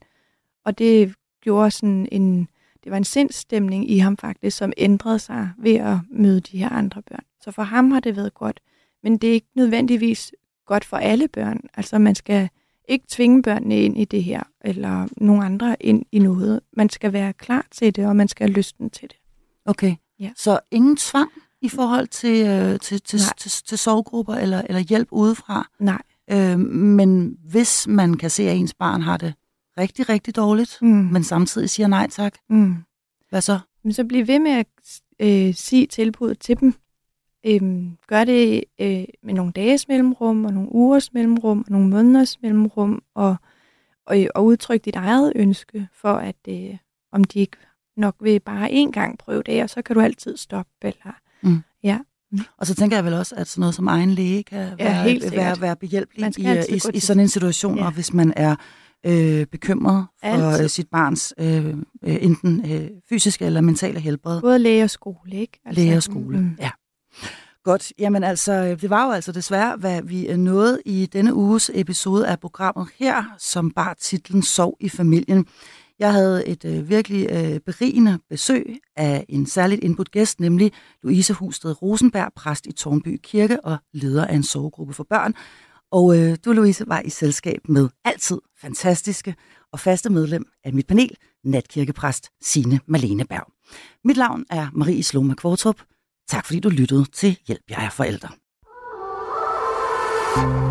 Og det gjorde sådan en, det var en sindsstemning i ham faktisk, som ændrede sig ved at møde de her andre børn. Så for ham har det været godt. Men det er ikke nødvendigvis godt for alle børn. Altså man skal ikke tvinge børnene ind i det her, eller nogen andre ind i noget. Man skal være klar til det, og man skal have lysten til det. Okay, ja. så ingen tvang i forhold til, øh, til, til, til, til sovegrupper eller, eller hjælp udefra? Nej. Øh, men hvis man kan se, at ens barn har det rigtig, rigtig dårligt, mm. men samtidig siger nej tak, mm. hvad så? Men så bliv ved med at øh, sige tilbuddet til dem. Øhm, gør det øh, med nogle dages mellemrum, og nogle ugers mellemrum, og nogle måneders mellemrum, og, og, og udtrykke dit eget ønske for, at øh, om de ikke nok vil bare én gang prøve det, og så kan du altid stoppe. Eller, mm. ja. Mm. Og så tænker jeg vel også, at sådan noget som egen læge kan ja, være, helt være, være behjælpelig i, i, i sådan en situation, ja. og hvis man er øh, bekymret for Altid. Øh, sit barns øh, øh, enten øh, fysiske eller mentale helbred. Både læge og skole, ikke? Altså, læge og skole, mm. ja. Godt. Jamen altså, øh, det var jo altså desværre, hvad vi øh, nåede i denne uges episode af programmet her, som bar titlen Sov i familien. Jeg havde et øh, virkelig øh, berigende besøg af en særligt indbudt gæst, nemlig Louise Husted Rosenberg, præst i Tornby Kirke og leder af en sovegruppe for børn. Og øh, du, Louise, var i selskab med altid fantastiske og faste medlem af mit panel, natkirkepræst Sine Malene Berg. Mit navn er Marie Sloma Kvartrup. Tak fordi du lyttede til Hjælp, jeg er forældre.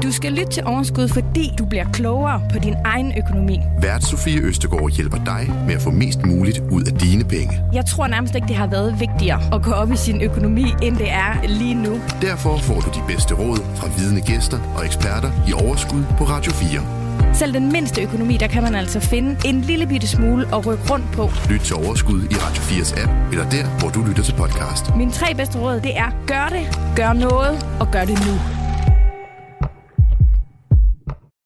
Du skal lytte til Overskud, fordi du bliver klogere på din egen økonomi. Vært Sofie Østegård hjælper dig med at få mest muligt ud af dine penge. Jeg tror nærmest ikke, det har været vigtigere at gå op i sin økonomi, end det er lige nu. Derfor får du de bedste råd fra vidne gæster og eksperter i Overskud på Radio 4. Selv den mindste økonomi, der kan man altså finde en lille bitte smule at rykke rundt på. Lyt til Overskud i Radio 4's app, eller der, hvor du lytter til podcast. Mine tre bedste råd, det er gør det, gør noget og gør det nu.